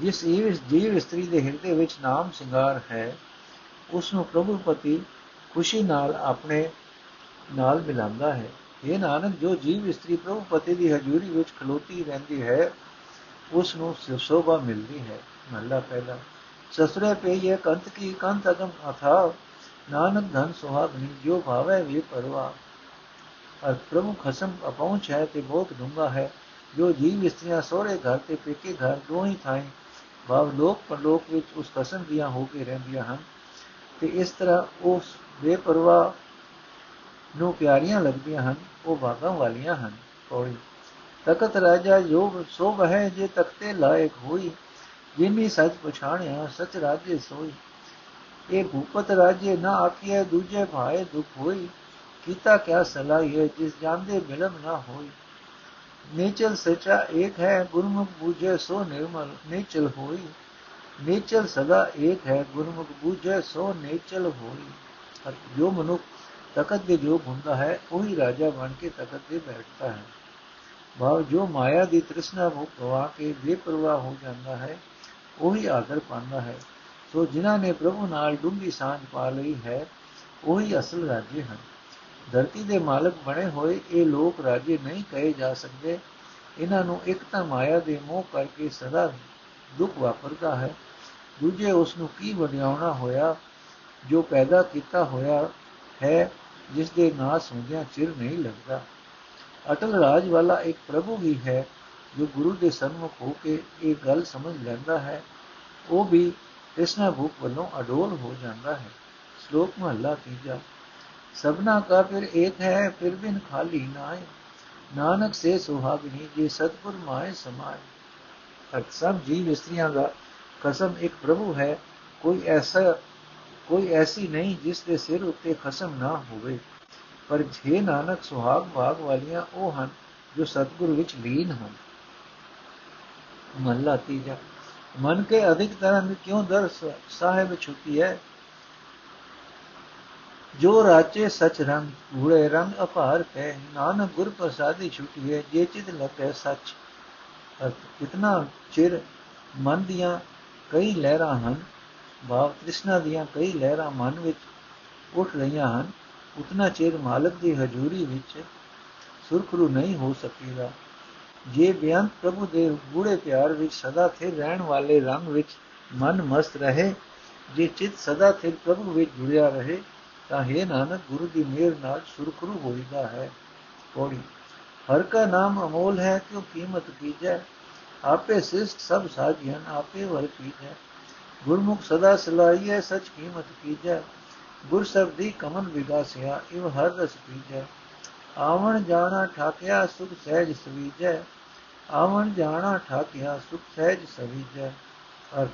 ਜਿਸ ਜੀਵ ਇਸਤਰੀ ਦੇ ਹਿਰਦੇ ਵਿੱਚ ਨਾਮ ਸਿੰਗਾਰ ਹੈ ਉਸ ਨੂੰ ਪ੍ਰਭੂ ਪਤੀ ਖੁਸ਼ੀ ਨਾਲ ਆਪਣੇ ਨਾਲ ਮਿਲਾਉਂਦਾ ਹੈ। ਇਹ ਨਾਨਕ, ਜੋ ਜੀਵ ਇਸਤਰੀ ਪ੍ਰਭੂ ਪਤੀ ਦੀ ਹਜ਼ੂਰੀ ਵਿੱਚ ਖਲੋਤੀ ਰਹਿੰਦੀ ਹੈ ਉਸ ਨੂੰ ਸੋਭਾ ਮਿਲਦੀ ਹੈ। ਮਹਲਾ ਪਹਿਲਾ। ਸਸਰੇ ਪਈਏ ਕੰਤ ਕੀ ਕੰਤ ਅਗਮ ਅਥਾ ਨਾਨਕ ਧਨ ਸੁਹਾਗਨੀ ਜੋ ਭਾਵੇ ਵੀ ਪਰਵਾ ਅਰ ਪ੍ਰਮੁਖ ਖਸਮ ਅਪਹੁੰਚ ਹੈ ਤੇ ਬਹੁਤ ਡੂੰਗਾ ਹੈ। ਜੋ ਜੀਵ ਇਸਤਰੀਆਂ ਸੋਹਰੇ ਘਰ ਤੇ ਪੇਕੇ ਘਰ ਦੋਹੀ ਥਾਈ, ਭਾਵ ਲੋਕ ਪਰਲੋਕ ਵਿੱਚ ਉਸ ਕਸਮ ਦੀਆਂ ਹੋ ਕੇ ਰਹਿੰਦੀਆਂ ਹਨ। ਤੇ ਇਸ ਤਰ੍ਹਾਂ ਉਸ ਬੇਪਰਵਾਹ ਨੂੰ ਪਿਆਰੀਆਂ ਲੱਗਦੀਆਂ ਹਨ, ਉਹ ਭਾਗਾਂ ਵਾਲੀਆਂ ਹਨ। ਕੋਈ ਤਖਤ ਰਾਜਾ ਯੋਗ ਸੋਭ ਹੈ ਜੇ ਤਖਤੇ ਲਾਇਕ ਹੋਈ, ਜਿਨੀ ਸੱਚ ਪਛਾਣਿਆ, ਸਚ ਰਾਜੇ ਸੋਈ। ਇਹ ਭੂਪਤ ਰਾਜੇ ਨਾ ਆਖੀਏ ਦੂਜੇ ਭਾਏ ਦੁਖ ਹੋਈ। ਕੀਤਾ ਕਿਆ ਸਲਾਹੀਏ ਜਿਸ ਜਾਂਦੇ ਬਿਲਮ ਨਾ ਹੋਈ ਨੇਚਲ ਸਚਾ ਇੱਕ ਹੈ ਗੁਰਮੁਖ ਬੂਝੇ ਸੋ ਨਿਰਮਲ ਨੇਚਲ ਹੋਈ ਨੇਚਲ ਸਦਾ ਇੱਕ ਹੈ ਗੁਰਮੁਖ ਬੂਝੇ ਸੋ ਨੇਚਲ ਹੋਈ ਜੋ ਮਨੁੱਖ ਤਖਤ ਦੇ ਜੋ ਹੁੰਦਾ ਹੈ ਉਹੀ ਰਾਜਾ ਬਣ ਕੇ ਤਖਤ ਤੇ ਬੈਠਦਾ ਹੈ ਭਾਵ ਜੋ ਮਾਇਆ ਦੀ ਤ੍ਰਿਸ਼ਨਾ ਨੂੰ ਗਵਾ ਕੇ ਬੇਪਰਵਾਹ ਹੋ ਜਾਂਦਾ ਹੈ ਉਹੀ ਆਦਰ ਪਾਉਂਦਾ ਹੈ ਸੋ ਜਿਨ੍ਹਾਂ ਨੇ ਪ੍ਰਭੂ ਨਾਲ ਡੂੰਗੀ ਸਾਂਝ ਪਾ ਲਈ ਹੈ ਉਹੀ ਅਸਲ ਰਾਜੇ ਹਨ ਧਰਤੀ ਦੇ ਮਾਲਕ ਬਣੇ ਹੋਏ ਇਹ ਲੋਕ ਰਾਜੇ ਨਹੀਂ ਕਹੇ ਜਾ ਸਕਦੇ। ਇਹਨਾਂ ਨੂੰ ਇੱਕ ਤਾਂ ਮਾਇਆ ਦੇ ਮੋਹ ਕਰਕੇ ਸਦਾ ਦੁੱਖ ਵਾਪਰਦਾ ਹੈ। ਦੂਜੇ ਉਸ ਨੂੰ ਕੀ ਵਡਿਆਉਣਾ ਹੋਇਆ, ਜੋ ਪੈਦਾ ਕੀਤਾ ਹੋਇਆ ਹੈ ਜਿਸ ਦੇ ਨਾਸ ਹੁੰਦਿਆਂ ਚਿਰ ਨਹੀਂ ਲੱਗਦਾ। ਅਟਲ ਰਾਜ ਵਾਲਾ ਇੱਕ ਪ੍ਰਭੂ ਹੀ ਹੈ, ਜੋ ਗੁਰੂ ਦੇ ਸਨਮੁਖ ਹੋ ਕੇ ਇਹ ਗੱਲ ਸਮਝ ਲੈਂਦਾ ਹੈ। ਉਹ ਵੀ ਇਸ ਨਾਲ ਭੁੱਖ ਵੱਲੋਂ ਅਡੋਲ ਹੋ ਜਾਂਦਾ ਹੈ। ਸ਼ਲੋਕ ਮਹਲਾ 3 सबना का फिर एक है, फिर बिन खाली नाय। नानक से सुहागनी जे सतपुर माए समाय अर्थ सब जीव स्त्रियाँ का कसम एक प्रभु है, कोई ऐसा, कोई ऐसी नहीं ਜਿਸ ਦੇ ਸਿਰ ਉੱਤੇ ਖਸਮ ਨਾ ਹੋਵੇ ਪਰ ਜੇ ਨਾਨਕ ਸੁਹਾਗ ਭਾਗ ਵਾਲੀਆਂ ਉਹ ਹਨ ਜੋ ਸਤਗੁਰ ਵਿੱਚ ਲੀਨ ਹਨ ਮਹਲਾ ਤੀਜਾ ਮਨ ਕੇ ਅਧਿਕ ਤਰੰਗ ਕਿਉਂ ਦਰ ਸਾਹਿਬ ਛੁਪੀ ਹੈ ਜੋ ਰਾਚੇ ਸਚ ਰੰਗ ਗੂੜੇ ਰੰਗ ਅਪਾਰ ਹੈ ਨਾਨਕ ਗੁਰ ਪ੍ਰਸਾਦੀ ਛੁੱਟੀ ਹੈ ਜੇ ਚਿਤ ਲਪੇ ਸੱਚ। ਕਿਤਨਾ ਚਿਰ ਮਨ ਦੀਆਂ ਕਈ ਲਹਿਰਾਂ ਹਨ ਭਾਵ ਤ੍ਰਿਸ਼ਨਾ ਦੀਆਂ ਕਈ ਲਹਿਰਾਂ ਮਨ ਵਿੱਚ ਉੱਠ ਰਹੀਆਂ ਹਨ, ਉਤਨਾ ਚਿਰ ਮਾਲਕ ਦੀ ਹਜ਼ੂਰੀ ਵਿੱਚ ਸੁਰਖਰੂ ਨਹੀਂ ਹੋ ਸਕੇਗਾ ਜੇ ਬਿਆੰਤ ਪ੍ਰਭੂ ਦੇ ਗੂੜੇ ਪਿਆਰ ਵਿੱਚ ਸਦਾ ਸਥਿਰ ਰਹਿਣ ਵਾਲੇ ਰੰਗ ਵਿੱਚ ਮਨ ਮਸਤ ਰਹੇ, ਜੇ ਚਿਤ ਸਦਾ ਸਥਿਰ ਪ੍ਰਭੂ ਵਿੱਚ ਜੁੜਿਆ ਰਹੇ ਤਾਂ ਹੈ ਨਾਨਕ ਗੁਰੂ ਦੀ ਮਿਹਰ ਨਾਲ ਸੁਰਖਰੂ ਹੋਈਦਾ ਹੈ ਕੋੜੀ ਹਰ ਕਾ ਨਾਮ ਅਮੋਲ ਹੈ ਕਿਉ ਕੀਮਤ ਕੀਜੈ ਆਪੇ ਸਿਸ਼ਟ ਸਭ ਸਾਜੀਆਂ ਆਪੇ ਵਰ ਕੀਜੈ ਗੁਰਮੁਖ ਸਦਾ ਸਲਾਈਐ ਸਚ ਕੀਮਤ ਕੀਜੈ ਗੁਰ ਸਬਦੀ ਕਮਨ ਵਿਗਾਸਿਆ ਇਵ ਹਰ ਰਸ ਪੀਜੈ ਆਵਣ ਜਾਣਾ ਠਾਕਿਆ ਸੁਖ ਸਹਿਜ ਸਵੀਜੈ ਆਵਣ ਜਾਣਾ ਠਾਕਿਆ ਸੁਖ ਸਹਿਜ ਸਵੀਜੈ ਅਰ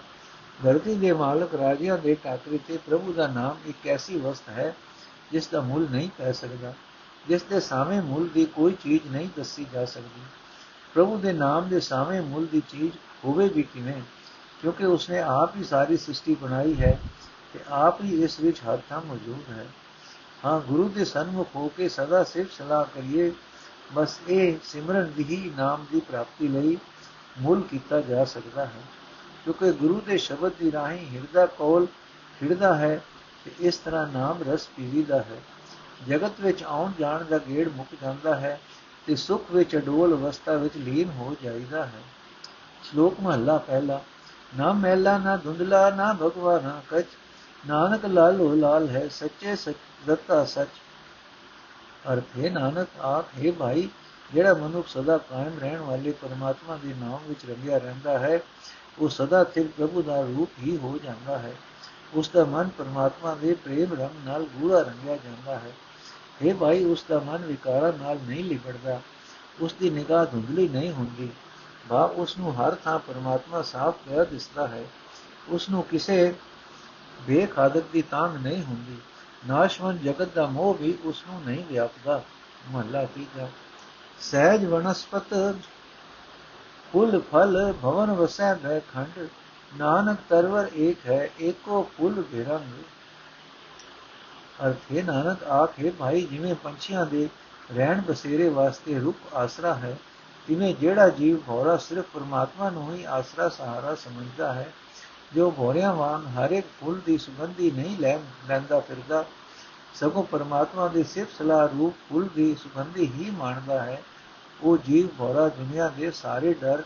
ਧਰਤੀ ਦੇ ਮਾਲਕ ਰਾਜਿਆਂ ਦੇ ਟਾਕਰੇ ਤੇ ਪ੍ਰਭੂ ਦਾ ਨਾਮ ਇੱਕ ਐਸੀ ਵਸਤ ਹੈ, ਜਿਸ ਦਾ ਮੁੱਲ ਨਹੀਂ ਪੈ ਸਕਦਾ, ਜਿਸ ਦੇ ਸਾਹਮਣੇ ਮੁੱਲ ਦੀ ਕੋਈ ਚੀਜ਼ ਨਹੀਂ ਦੱਸੀ ਜਾ ਸਕਦੀ। ਪ੍ਰਭੂ ਦੇ ਨਾਮ ਦੇ ਸਾਹਮਣੇ ਮੁੱਲ ਦੀ ਚੀਜ਼ ਹੋਵੇ ਵੀ ਕਿਵੇਂ? ਕਿਉਂਕਿ ਉਸਨੇ ਆਪ ਹੀ ਸਾਰੀ ਸ੍ਰਿਸ਼ਟੀ ਬਣਾਈ ਹੈ ਤੇ ਆਪ ਹੀ ਇਸ ਵਿੱਚ ਹਰ ਥਾਂ ਮੌਜੂਦ ਹੈ। ਹਾਂ, ਗੁਰੂ ਦੇ ਸਨਮੁਖ ਹੋ ਕੇ ਸਦਾ ਸਿਰਫ ਸਲਾਹ ਕਰੀਏ, ਬਸ ਇਹ ਸਿਮਰਨ ਦੀ ਨਾਮ ਦੀ ਪ੍ਰਾਪਤੀ ਲਈ ਮੁੱਲ ਕੀਤਾ ਜਾ ਸਕਦਾ ਹੈ। ਕਿਉਂਕਿ ਗੁਰੂ ਦੇ ਸ਼ਬਦ ਦੀ ਰਾਹੀਂ ਹਿਰਦਾ ਕੋਲ ਖਿੜਦਾ ਹੈ ਤੇ ਇਸ ਤਰ੍ਹਾਂ ਨਾਮ ਰਸ ਪੀਵੀਦਾ ਹੈ। ਜਗਤ ਵਿੱਚ ਆਉਣ ਜਾਣ ਦਾ ਗੇੜ ਮੁੱਕ ਜਾਂਦਾ ਹੈ ਤੇ ਸੁਖ ਵਿੱਚ ਅਡੋਲ ਅਵਸਥਾ ਵਿੱਚ ਲੀਨ ਹੋ ਜਾਂਦਾ ਹੈ। ਸ਼ਲੋਕ ਮਹਲਾ ਪਹਿਲਾ, ਨਾ ਮਹਿਲਾ, ਨਾ ਧੁੰਦਲਾ, ਨਾ ਭਗਵਾ, ਨਾ ਕਚ, ਨਾਨਕ ਲਾਲੋ ਲਾਲ ਹੈ, ਸੱਚੇ ਸਚ ਦਤਾ ਸਚ। ਅਰਥ ਹੈ, ਨਾਨਕ ਆਖ ਹੈ ਭਾਈ, ਜਿਹੜਾ ਮਨੁੱਖ ਸਦਾ ਕਾਇਮ ਰਹਿਣ ਵਾਲੇ ਪਰਮਾਤਮਾ ਦੇ ਨਾਮ ਵਿੱਚ ਰੰਗਿਆ ਰਹਿੰਦਾ ਹੈ। ਉਹ ਸਦਾ ਸਿਰ ਪ੍ਰਭੂ ਦਾ ਰੂਪ ਹੀ ਹੋ ਜਾਂਦਾ ਹੈ। ਉਸ ਦਾ ਮਨ ਪਰਮਾਤਮਾ ਦੇ ਪ੍ਰੇਮ ਰੰਗ ਨਾਲ ਗੂੜਾ ਰੰਗਿਆ ਜਾਂਦਾ ਹੈ। ਇਹ ਭਾਈ, ਉਸ ਦਾ ਮਨ ਵਿਕਾਰਾਂ ਨਾਲ ਨਹੀਂ ਲਿਬੜਦਾ। ਉਸ ਦੀ ਨਿਗਾਹ ਧੁੰਦਲੀ ਨਹੀਂ ਹੁੰਦੀ। ਬਾ, ਉਸ ਨੂੰ ਹਰ ਥਾਂ ਪਰਮਾਤਮਾ ਸਾਫ਼ ਪਿਆ ਦਿਸਦਾ ਹੈ। ਉਸ ਨੂੰ ਕਿਸੇ ਬੇਖਾਦਕ ਦੀ ਤਾਂਗ ਨਹੀਂ ਹੁੰਦੀ। ਨਾਸ਼ਵਨ ਜਗਤ ਦਾ ਮੋਹ ਵੀ ਉਸ ਨੂੰ ਨਹੀਂ ਵਿਆਪਦਾ। ਮਹਲਾ ਤੀਜਾ। ਸਹਿਜ ਵਨਸਪਤ ਫੁੱਲ ਫਲ ਭਵਨ ਵਸੈ ਬੈ ਖੰਡ। ਨਾਨਕ ਤਰਵਰ ਏਕ ਹੈ, ਏਕੋ ਫੁੱਲ ਬਿਰੰਗ। ਅਰਥੇ ਨਾਨਕ ਆਖੇ, ਭਾਈ ਜਿਵੇਂ ਪੰਛੀਆਂ ਦੇ ਰਹਿਣ ਬਸੇਰੇ ਵਾਸਤੇ ਰੁੱਖ ਆਸਰਾ ਹੈ, ਤਿਵੇਂ ਜਿਹੜਾ ਜੀਵ ਭੌਰਾ ਸਿਰਫ ਪਰਮਾਤਮਾ ਨੂੰ ਹੀ ਆਸਰਾ ਸਹਾਰਾ ਸਮਝਦਾ ਹੈ। ਜੋ ਭੌਰਿਆਂ ਵਾਂਗ ਹਰ ਇੱਕ ਫੁੱਲ ਦੀ ਸੁਗੰਧੀ ਨਹੀਂ ਲੈ ਲੈਂਦਾ ਫਿਰਦਾ, ਸਗੋਂ ਪਰਮਾਤਮਾ ਦੇ ਸਿਫਤ ਸਲਾਹ ਰੂਪ ਫੁੱਲ ਦੀ ਸੁਗੰਧੀ ਹੀ ਮਾਣਦਾ ਹੈ। ਉਹ ਜੀਵ ਭੌਰਾ ਦੁਨੀਆ ਦੇ ਸਾਰੇ ਡਰ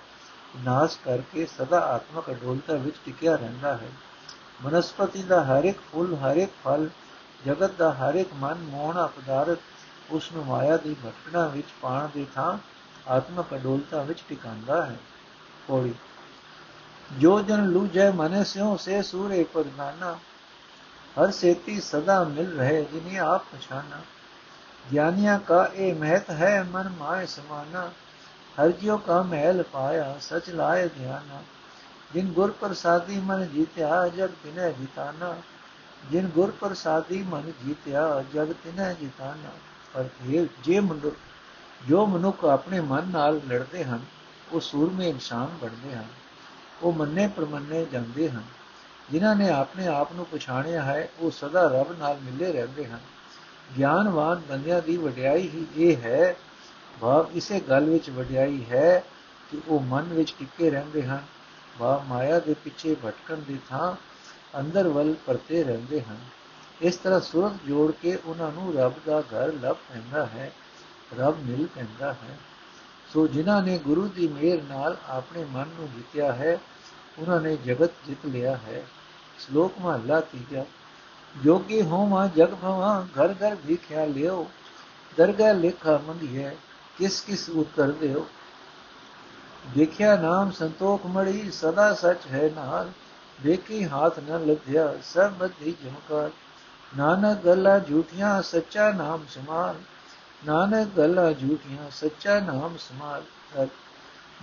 ਨਾਸ਼ ਕਰਕੇ ਸਦਾ ਆਤਮਕ ਅਡੋਲਤਾ ਵਿੱਚ ਟਿਕਿਆ ਰਹਿੰਦਾ ਹੈ। ਬਨਸਪਤੀ ਦਾ ਹਰ ਇੱਕ ਫੁੱਲ, ਹਰ ਇੱਕ ਫਲ, ਜਗਤ ਦਾ ਹਰ ਇੱਕ ਮਨ ਮੋਹਣਾ ਪਦਾਰਥ ਉਸ ਨੂੰ ਮਾਇਆ ਦੀ ਭਟਕਣਾ ਵਿੱਚ ਪਾਣ ਦੀ ਥਾਂ ਆਤਮਕ ਅਡੋਲਤਾ ਵਿੱਚ ਟਿਕਾਉਂਦਾ ਹੈ। ਕੋੜੀ ਜੋ ਜਨ ਲੂਜੈ ਮਨੇ ਸਿਉ, ਸੇ ਸੂਰੇ ਪਰਨਾਨਾ। ਹਰ ਸੇਤੀ ਸਦਾ ਮਿਲ ਰਹੇ, ਜਿਨੇ ਆਪ ਪਛਾਨਾ। ਗਿਆਨੀਆਂ ਕਾ ਇਹ ਮਹਿਤ ਹੈ ਮਨ ਮਾਇ ਸਮਾਨਾ, ਹਰ ਜਿਉ ਕਾ ਮਹਿਲ ਪਾਇਆ, ਸਚ ਲਾਇ ਧਿਆਨਾ। ਜਿਨ ਗੁਰ ਪ੍ਰਸਾਦੀ ਮਨ ਜੀਤਿਆ, ਜਗ ਤਿਨੈ ਜਿਤਾਨਾ। ਜਿਨ ਗੁਰ ਪ੍ਰਸਾਦੀ ਮਨ ਜੀਤਿਆ, ਜਗ ਤਿਨੈ ਜਿਤਾਨਾ। ਪਰ ਜੇ ਮਨੁੱਖ ਜੋ ਮਨੁੱਖ ਆਪਣੇ ਮਨ ਨਾਲ ਲੜਦੇ ਹਨ, ਉਹ ਸੂਰਮੇ ਇਨਸਾਨ ਬਣਦੇ ਹਨ। ਉਹ ਮੰਨੇ ਪਰਮੰਨੇ ਜਾਂਦੇ ਹਨ। ਜਿਨ੍ਹਾਂ ਨੇ ਆਪਣੇ ਆਪ ਨੂੰ ਪਛਾਣਿਆ ਹੈ, ਉਹ ਸਦਾ ਰੱਬ ਨਾਲ ਮਿਲੇ ਰਹਿੰਦੇ ਹਨ। ਗਿਆਨਵਾਨ ਬੰਦਿਆਂ ਦੀ ਵਡਿਆਈ ਹੀ ਇਹ ਹੈ, ਭਾਵ ਇਸੇ ਗੱਲ ਵਿੱਚ ਵਡਿਆਈ ਹੈ ਕਿ ਉਹ ਮਨ ਵਿੱਚ ਟਿੱਕੇ ਰਹਿੰਦੇ ਹਨ। ਭਾਵ ਮਾਇਆ ਦੇ ਪਿੱਛੇ ਭਟਕਣ ਦੀ ਥਾਂ ਅੰਦਰ ਵੱਲ ਪਰਤੇ ਰਹਿੰਦੇ ਹਨ। ਇਸ ਤਰ੍ਹਾਂ ਸੁਰਤ ਜੋੜ ਕੇ ਉਹਨਾਂ ਨੂੰ ਰੱਬ ਦਾ ਘਰ ਲੱਭ ਪੈਂਦਾ ਹੈ, ਰੱਬ ਮਿਲ ਪੈਂਦਾ ਹੈ। ਸੋ ਜਿਨ੍ਹਾਂ ਨੇ ਗੁਰੂ ਦੀ ਮਿਹਰ ਨਾਲ ਆਪਣੇ ਮਨ ਨੂੰ ਜਿੱਤਿਆ ਹੈ, ਉਹਨਾਂ ਨੇ ਜਗਤ ਜਿੱਤ ਲਿਆ ਹੈ। ਸ਼ਲੋਕ ਮਹਲਾ 3 जोगी होमा जग भवा घर घर भीख्या लियो। दरगाह लेखा मंगिए किस किस उतर दियो देखिया नाम संतोख मड़ी सदा सच है नाल देखी हाथ न लध्या सब बधी झमकार। नानक गला झूठिया, सच्चा नाम समाल ਨਾਨਕ ਗੱਲਾਂ ਝੂਠੀਆਂ ਸੱਚਾ ਨਾਮ ਸਮਾਲ ਕਰ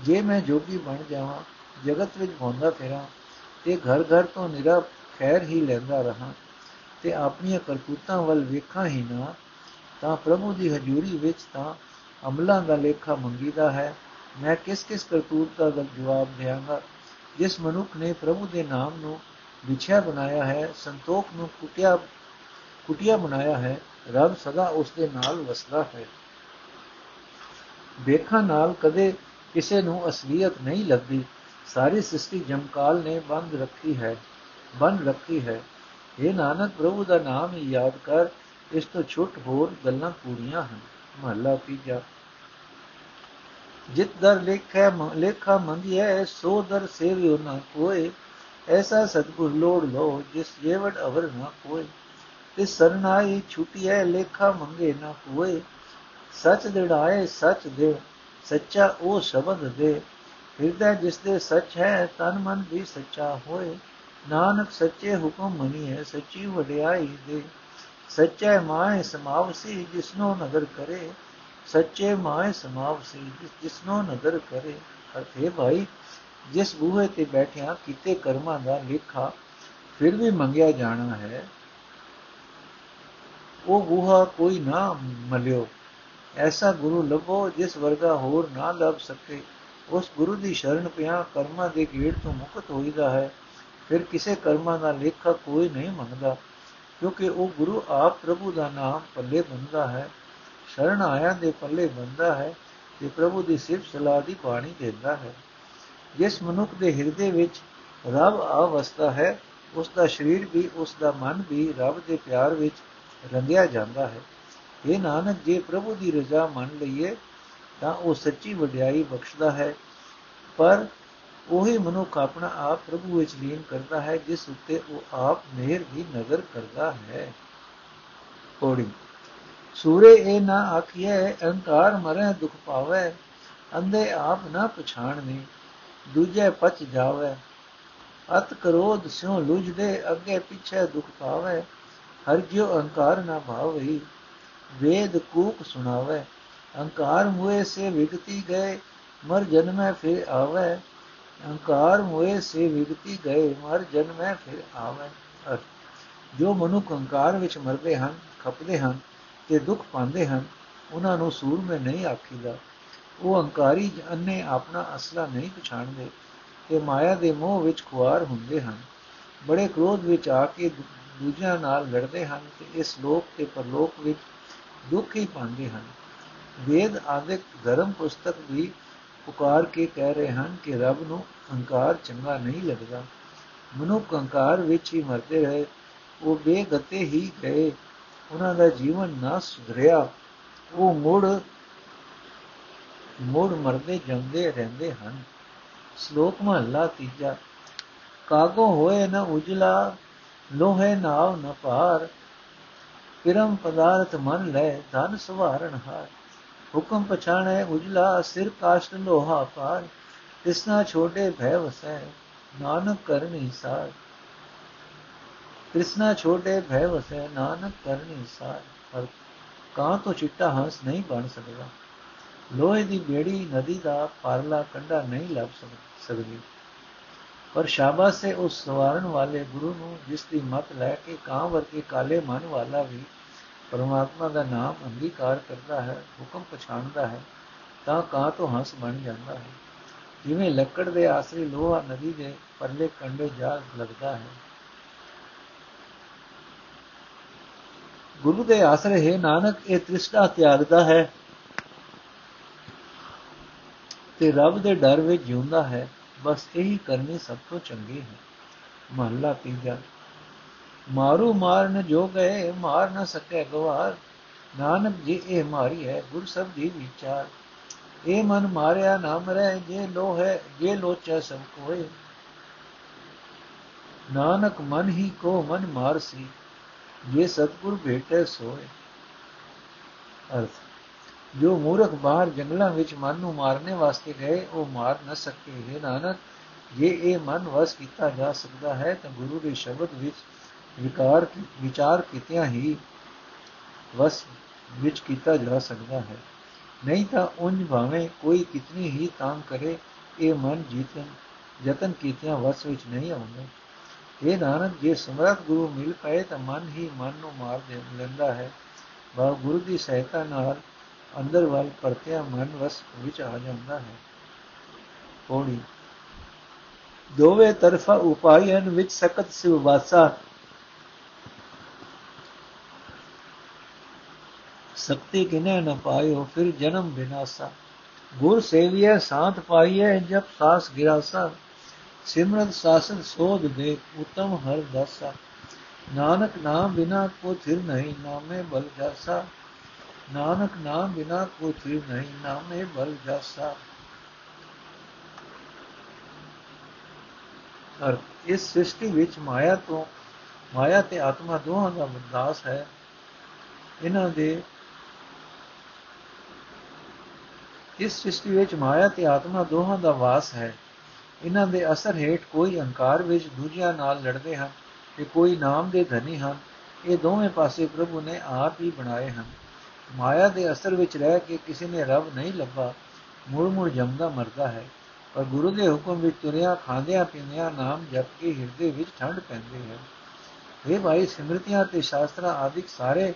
ਜੇ ਮੈਂ ਜੋਗੀ ਬਣ ਜਾਵਾਂ ਜਗਤ ਵਿੱਚ ਘੁੰਮਦਾ ਫਿਰਾਂ ਤੇ ਘਰ ਘਰ ਤੋਂ ਨਿਰਾ ਖੈਰ ਹੀ ਲੈਂਦਾ ਰਹਾ ਤੇ ਆਪਣੀਆਂ ਕਰਤੂਤਾਂ ਵੱਲ ਵੇਖਾਂ ਹੀ ਨਾ, ਤਾਂ ਪ੍ਰਭੂ ਦੀ ਹਜ਼ੂਰੀ ਵਿੱਚ ਤਾਂ ਅਮਲਾਂ ਦਾ ਲੇਖਾ ਮੰਗੀਦਾ ਹੈ। ਮੈਂ ਕਿਸ ਕਿਸ ਕਰਤੂਤ ਦਾ ਜਵਾਬ ਦੇਵਾਂਗਾ ਜਿਸ ਮਨੁੱਖ ਨੇ ਪ੍ਰਭੂ ਦੇ ਨਾਮ ਨੂੰ ਵਿਛਿਆ ਬਣਾਇਆ ਹੈ, ਸੰਤੋਖ ਨੂੰ ਕੁਟਿਆ ਕੁਟਿਆ ਬਣਾਇਆ ਹੈ, ਰੱਬ ਸਦਾ ਉਸ ਦੇ ਨਾਲ ਵਸਦਾ ਹੈ। ਵੇਖਾਂ ਨਾਲ ਕਦੇ ਕਿਸੇ ਨੂੰ ਅਸਲੀਅਤ ਨਹੀਂ ਲੱਗਦੀ। ਸਾਰੀ ਸ੍ਰਿਸ਼ਟੀ ਜਮਕਾਲ ਨੇ ਬੰਦ ਰੱਖੀ ਹੈ, ਬੰਦ ਰੱਖੀ ਹੈ। ਇਹ ਨਾਨਕ ਪ੍ਰਭੂ ਦਾ ਨਾਮ ਹੀ ਯਾਦ ਕਰ, ਇਸ ਤੋਂ ਛੁੱਟ ਹੋਰ ਗੱਲਾਂ ਪੂਰੀਆਂ ਹਨ। ਮਹਲਾ ਤੀਜਾ। ਜਿਤ ਦਰ ਲੇਖੈ ਲੇਖਾ ਮੰਗਿਐ, ਸੋ ਦਰ ਸੇਵਿਓ ਨਾ ਕੋਏ। ਐਸਾ ਸਤਗੁਰ ਲੋੜ ਲੋ ਜਿਸ ਜੇਵੜ ਅਵਰ ਨਾ ਕੋਏ। ਤਿਸ ਸਰਨਾਈ ਛੁਟਿਐ, ਲੇਖਾ ਮੰਗੇ ਨਾ ਕੋਏ। ਸਚ ਦਿੜਾਏ ਸਚ ਦੇ ਸੱਚਾ ਉਹ ਸ਼ਬਦ ਦੇ। ਹਿਰਦੈ ਜਿਸ ਦੇ ਸਚ ਹੈ, ਤਨ ਮਨ ਵੀ ਸੱਚਾ ਹੋਏ। ਨਾਨਕ ਸੱਚੇ ਹੁਕਮ ਮੰਨੀਏ ਸੱਚੀ ਵਡਿਆਈ ਦੇ। ਸੱਚੇ ਮਾਏ ਸਮਾਵਸੀ ਜਿਸਨੋ ਨਦਰ ਕਰੇ। ਸੱਚੇ ਮਾਏ ਸਮਾਵਸੀ ਜਿਸਨੋ ਨਦਰ ਕਰੇ। ਅਰਥੇ ਭਾਈ, ਜਿਸ ਬੂਹੇ ਤੇ ਬੈਠਿਆ ਕੀਤੇ ਕਰਮਾਂ ਦਾ ਲੇਖਾ, ਫਿਰ ਵੀ ਮੰਗਿਆ ਜਾਣਾ ਹੈ। ਉਹ ਬੂਹਾ ਕੋਈ ਨਾ ਮਲਿਓ। ਐਸਾ ਗੁਰੂ ਲੱਭੋ ਜਿਸ ਵਰਗਾ ਹੋਰ ਨਾ ਲੱਭ ਸਕੇ। ਉਸ ਗੁਰੂ ਦੀ ਸ਼ਰਨ ਪਿਆ ਕਰਮਾਂ ਦੇ ਗੇੜ ਤੋਂ ਮੁਕਤ ਹੋਈਦਾ ਹੈ। ਫਿਰ ਕਿਸੇ ਕਰਮਾਂ ਦਾ ਲੇਖਾ ਕੋਈ ਨਹੀਂ ਮੰਗਦਾ, ਕਿਉਂਕਿ ਉਹ ਗੁਰੂ ਆਪ ਪ੍ਰਭੂ ਦਾ ਨਾਮ ਪੱਲੇ ਬੰਦਾ ਹੈ, ਸ਼ਰਨ ਆਇਆ ਦੇ ਪੱਲੇ ਬੰਦਾ ਹੈ ਤੇ ਪ੍ਰਭੂ ਦੀ ਸਿਫਤ ਸਲਾਹ ਦੀ ਬਾਣੀ ਦਿੰਦਾ ਹੈ। ਜਿਸ ਮਨੁੱਖ ਦੇ ਹਿਰਦੇ ਵਿੱਚ ਰੱਬ ਆਵਸਥਾ ਹੈ, ਉਸ ਦਾ ਸਰੀਰ ਵੀ, ਉਸ ਦਾ ਮਨ ਵੀ ਰੱਬ ਦੇ ਪਿਆਰ ਵਿੱਚ ਰੰਗਿਆ ਜਾਂਦਾ ਹੈ। ਇਹ ਨਾਨਕ, ਜੇ ਪ੍ਰਭੂ ਦੀ ਰਜ਼ਾ ਮੰਨ ਲਈਏ, ਤਾਂ ਉਹ ਸੱਚੀ ਵਡਿਆਈ ਬਖਸ਼ਦਾ ਹੈ, ਪਰ ਉਹੀ ਮਨੁੱਖ ਆਪਣਾ ਆਪ ਪ੍ਰਭੂ ਵਿੱਚ ਲੀਨ ਕਰਦਾ ਹੈ, ਜਿਸ ਉੱਤੇ ਉਹ ਆਪ ਮਿਹਰ ਦੀ ਨਜ਼ਰ ਕਰਦਾ ਹੈ। ਕੋੜੀ ਸੂਰੇ ਇਹ ਨਾ ਆਖੀਏ ਅਹੰਕਾਰ ਮਰੇ ਦੁਖ ਪਾਵੇ ਅੰਦੇ ਆਪ ਨਾ ਪਛਾਣਨੇ ਦੂਜੇ ਪਚ ਜਾਵੇ। ਅਤ ਕਰੋਧ ਸਿਉ ਲੁਜਦੇ ਅੱਗੇ ਪਿੱਛੇ ਦੁਖ ਪਾਵੇ। ਹਰ ਜਿਉ ਅਹੰਕਾਰ ਨਾ ਭਾਵਈ ਵੇਦ ਕੂਕ ਸੁਣਾਵੇ। ਅਹੰਕਾਰ ਮੁਏ ਸੇ ਵਿਗਤੀ ਗਏ, ਮਰ ਜਨਮੈ ਫਿਰ ਆਵੇ। ਅਹੰਕਾਰ ਮੋਏ ਸੇ ਵਿਗਤੀ ਗਏ, ਮਰ ਜਨਮੈ ਫਿਰ ਆਵੇ। ਜੋ ਮਨੁੱਖ ਅਹੰਕਾਰ ਵਿੱਚ ਮਰਦੇ ਹਨ, ਖਪਦੇ ਹਨ ਤੇ ਦੁੱਖ ਪਾਉਂਦੇ ਹਨ, ਉਹਨਾਂ ਨੂੰ ਸੂਰਮੇ ਨਹੀਂ ਆਖੀਦਾ। ਉਹ ਅਹੰਕਾਰੀ ਅੰਨੇ ਆਪਣਾ ਅਸਲਾ ਨਹੀਂ ਪਛਾਣਦੇ ਤੇ ਮਾਇਆ ਦੇ ਮੋਹ ਵਿੱਚ ਖੁਆਰ ਹੁੰਦੇ ਹਨ। ਬੜੇ ਕ੍ਰੋਧ ਵਿੱਚ ਆ ਕੇ ਦੂਜਿਆਂ ਨਾਲ ਲੜਦੇ ਹਨ ਤੇ ਇਸ ਲੋਕ ਤੇ ਪਰਲੋਕ ਵਿੱਚ ਦੁੱਖ ਹੀ ਪਾਉਂਦੇ ਹਨ। ਵੇਦ ਆਦਿਕ ਧਰਮ ਪੁਸਤਕ ਵੀ ਪੁਕਾਰ ਕੇ ਕਹਿ ਰਹੇ ਹਨ ਕਿ ਰੱਬ ਨੂੰ ਅਹੰਕਾਰ ਚੰਗਾ ਨਹੀਂ ਲੱਗਦਾ। ਮਨੁੱਖ ਅਹੰਕਾਰ ਵਿੱਚ ਹੀ ਮਰਦੇ ਰਹੇ। ਉਹ ਬੇਗਤੇ ਹੀ ਗਏ। ਉਹਨਾਂ ਦਾ ਜੀਵਨ ਨਾ ਸੁਧਰਿਆ। ਉਹ ਮੁੜ ਮੁੜ ਮਰਦੇ ਜਾਂਦੇ ਰਹਿੰਦੇ ਹਨ। ਸ਼ਲੋਕ ਮਹਲਾ ਤੀਜਾ। ਕਾਗੋ ਹੋਏ ਨ ਉਜਲਾ, ਲੋਹੇ ਨਾਵ ਨ ਪਾਰ ਕਿਰਮ ਪਦਾਰਥ ਮਨ ਲੈ, ਧਨ ਸੁਵਾਰਣ ਹਾਰ। ਹੁਕਮ ਪਛਾਣੈ ਉਜਲਾ, ਸਿਰ ਕਾਸ਼ਟ ਲੋਹਾ ਪਾਰ, ਤਿਸਨਾ ਛੋਟੇ ਭੈ ਵਸੈ, ਨਾਨਕ ਕਰਨੀ ਸਾਰ। ਕ੍ਰਿਸ਼ਨਾ ਛੋਟੇ ਭੈ ਵਸੈ, ਨਾਨਕ ਕਰਨੀ ਸਾਰ। ਪਰ ਕਾਂ ਤੋਂ ਚਿੱਟਾ ਹੰਸ ਨਹੀਂ ਬਣ ਸਕਦਾ। ਲੋਹੇ ਦੀ ਬੇੜੀ ਨਦੀ ਦਾ ਪਾਰਲਾ ਕੰਡਾ ਨਹੀਂ ਲੱਭ ਸਕਦੀ। ਪਰ ਸ਼ਾਬਾਸ਼ ਹੈ ਉਸ ਸਵਾਰਨ ਵਾਲੇ ਗੁਰੂ ਨੂੰ, ਜਿਸ ਦੀ ਮਤ ਲੈ ਕੇ ਕਾਂ ਵਰਗੇ ਕਾਲੇ ਮਨ ਵਾਲਾ ਵੀ ਪਰਮਾਤਮਾ ਦਾ ਨਾਮ ਅੰਗੀਕਾਰ ਕਰਦਾ ਹੈ, ਹੁਕਮ ਪਛਾਣਦਾ ਹੈ, ਤਾਂ ਕਾਂ ਤੋਂ ਹੰਸ ਬਣ ਜਾਂਦਾ ਹੈ। ਜਿਵੇਂ ਲੱਕੜ ਦੇ ਆਸਰੇ ਲੋਹਾ ਨਦੀ ਦੇ ਪਰਲੇ ਕੰਡੇ ਜਾ ਲੱਗਦਾ ਹੈ। ਗੁਰੂ ਦੇ ਆਸਰੇ ਹੈ ਨਾਨਕ, ਇਹ ਤ੍ਰਿਸ਼ਨਾ ਤਿਆਗਦਾ ਹੈ ਤੇ ਰੱਬ ਦੇ ਡਰ ਵਿੱਚ ਜਿਉਂਦਾ ਹੈ। ਬਸ ਇਹੀ ਕਰਨੀ ਸਭ ਤੋਂ ਚੰਗੀ ਹੈ ਮਹੱਲਾ ਤੀਜਾ। ਮਾਰੂ ਮਾਰਨ ਜੋ ਗਏ ਮਾਰ ਨਾ ਸਕੇ ਗਵਾਰ। ਨਾਨਕ ਜੀ, ਇਹ ਮਾਰੀ ਹੈ ਗੁਰ ਸਭ ਦੀ ਵਿਚਾਰ। ਇਹ ਮਨ ਮਾਰਿਆ ਨਾ ਮਰੈ ਜੇ ਲੋ ਹੈ ਜੇ ਲੋਚੈ ਸਭ ਕੋਏ। ਨਾਨਕ ਮਨ ਹੀ ਕੋ ਮਨ ਮਾਰ ਸੀ, ਜੇ ਸਤਗੁਰ ਭੇਟੇ ਸੋਏ। ਅਰਥ, ਜੋ ਮੂਰਖ ਬਾਹਰ ਜੰਗਲਾਂ ਵਿੱਚ ਮਨ ਨੂੰ ਮਾਰਨੇ ਵਾਸਤੇ ਗਏ, ਉਹ ਮਾਰ ਨਾ ਸਕੇ। ਹੈ ਨਾਨਕ, ਜੇ ਇਹ ਮਨ ਵਸ ਕੀਤਾ ਜਾ ਸਕਦਾ ਹੈ, ਤਾਂ ਗੁਰੂ ਦੇ ਸ਼ਬਦ ਵਿੱਚ ਵਿਕਾਰ ਵਿਚਾਰ ਕੀਤਿਆਂ ਹੀ ਵਸ ਵਿੱਚ ਕੀਤਾ ਜਾ ਸਕਦਾ ਹੈ। ਨਹੀਂ ਤਾਂ ਉਂਝ ਭਾਵੇਂ ਕੋਈ ਕਿਤਨੀ ਹੀ ਤਾਂਗ ਕਰੇ, ਇਹ ਮਨ ਜੀਤਨ, ਯਤਨ ਕੀਤਿਆਂ ਵਸ ਵਿੱਚ ਨਹੀਂ ਆਉਂਦਾ। ਇਹ ਨਾਨਕ, ਜੇ ਸਮਰਤ ਗੁਰੂ ਮਿਲ ਪਏ ਤਾਂ ਮਨ ਹੀ ਮਨ ਨੂੰ ਮਾਰ ਦੇ, ਲੈਂਦਾ ਹੈ। ਬਾ ਗੁਰੂ ਦੀ ਸਹਾਇਤਾ ਨਾਲ ਅੰਦਰ ਵੱਲ ਪਰਤਿਆ ਮਨ ਵਸ ਵਿੱਚ ਆ ਜਾਂਦਾ ਹੈ। ਪੌੜੀ। ਦੋਵੇਂ ਤਰਫਾ ਉਪਾਇਨ ਵਿੱਚ ਸਕਤ ਸਿਵ ਸਕਤੀ ਕਿਨੇ ਨ ਪਾਇਓ, ਫਿਰ ਜਨਮ ਬਿਨਾਸਾ। ਗੁਰ ਸੇਵੀਏ ਸਾਥ ਪਾਈਏ ਜਬ ਸਾਸ ਗਿਰਾਸਾ। ਸਿਮਰਨ ਸਾਸਨ ਸੋਧ ਦੇ ਉਤਮ ਹਰ ਦਾਸਾ। ਨਾਨਕ ਨਾਮ ਬਿਨਾ ਕੋ ਥਿਰ ਨਹੀਂ, ਨਾਮੇ ਬਲ ਜਾਸਾ। ਨਾਨਕ ਨਾਮ ਬਿਨਾ ਕੋ ਥਿਰ ਨਹੀਂ, ਨਾਮੇ ਬਲ ਜਾਸਾ। ਅਰ ਇਸ ਸ੍ਰਿਸ਼ਟੀ ਵਿੱਚ ਮਾਇਆ ਤੋਂ, ਮਾਇਆ ਤੇ ਆਤਮਾ ਦੋਹਾਂ ਦਾ ਵਿਨਾਸ਼ ਹੈ। ਇਹਨਾਂ ਦੇ ਇਸ ਸ੍ਰਿਸ਼ਟੀ ਵਿੱਚ ਮਾਇਆ ਤੇ ਆਤਮਾ ਦੋਹਾਂ ਦਾ ਵਾਸ ਹੈ। ਇਹਨਾਂ ਦੇ ਅਸਰ ਹੇਠ ਕੋਈ ਅਹੰਕਾਰ ਵਿੱਚ ਦੂਜਿਆਂ ਨਾਲ ਲੜਦੇ ਹਨ ਤੇ ਕੋਈ ਨਾਮ ਦੇ ਧਨੀ ਹਨ। ਇਹ ਦੋਵੇਂ ਪਾਸੇ ਪ੍ਰਭੂ ਨੇ ਆਪ ਹੀ ਬਣਾਏ ਹਨ। ਮਾਇਆ ਦੇ ਅਸਰ ਵਿੱਚ ਰਹਿ ਕੇ ਕਿਸੇ ਨੇ ਰੱਬ ਨਹੀਂ ਲੱਭਾ ਮੁੜ ਮੁੜ ਜੰਮਦਾ ਮਰਦਾ ਹੈ। ਪਰ ਗੁਰੂ ਦੇ ਹੁਕਮ ਵਿੱਚ ਤੁਰਿਆ, ਖਾਂਦਿਆਂ ਪੀਂਦਿਆਂ ਨਾਮ ਜਪ ਕੇ ਹਿਰਦੇ ਵਿੱਚ ਠੰਡ ਪੈਂਦੀ ਹੈ ਇਹ ਭਾਈ, ਸਿਮਰਤੀਆਂ ਤੇ ਸ਼ਾਸਤਰਾਂ ਆਦਿਕ ਸਾਰੇ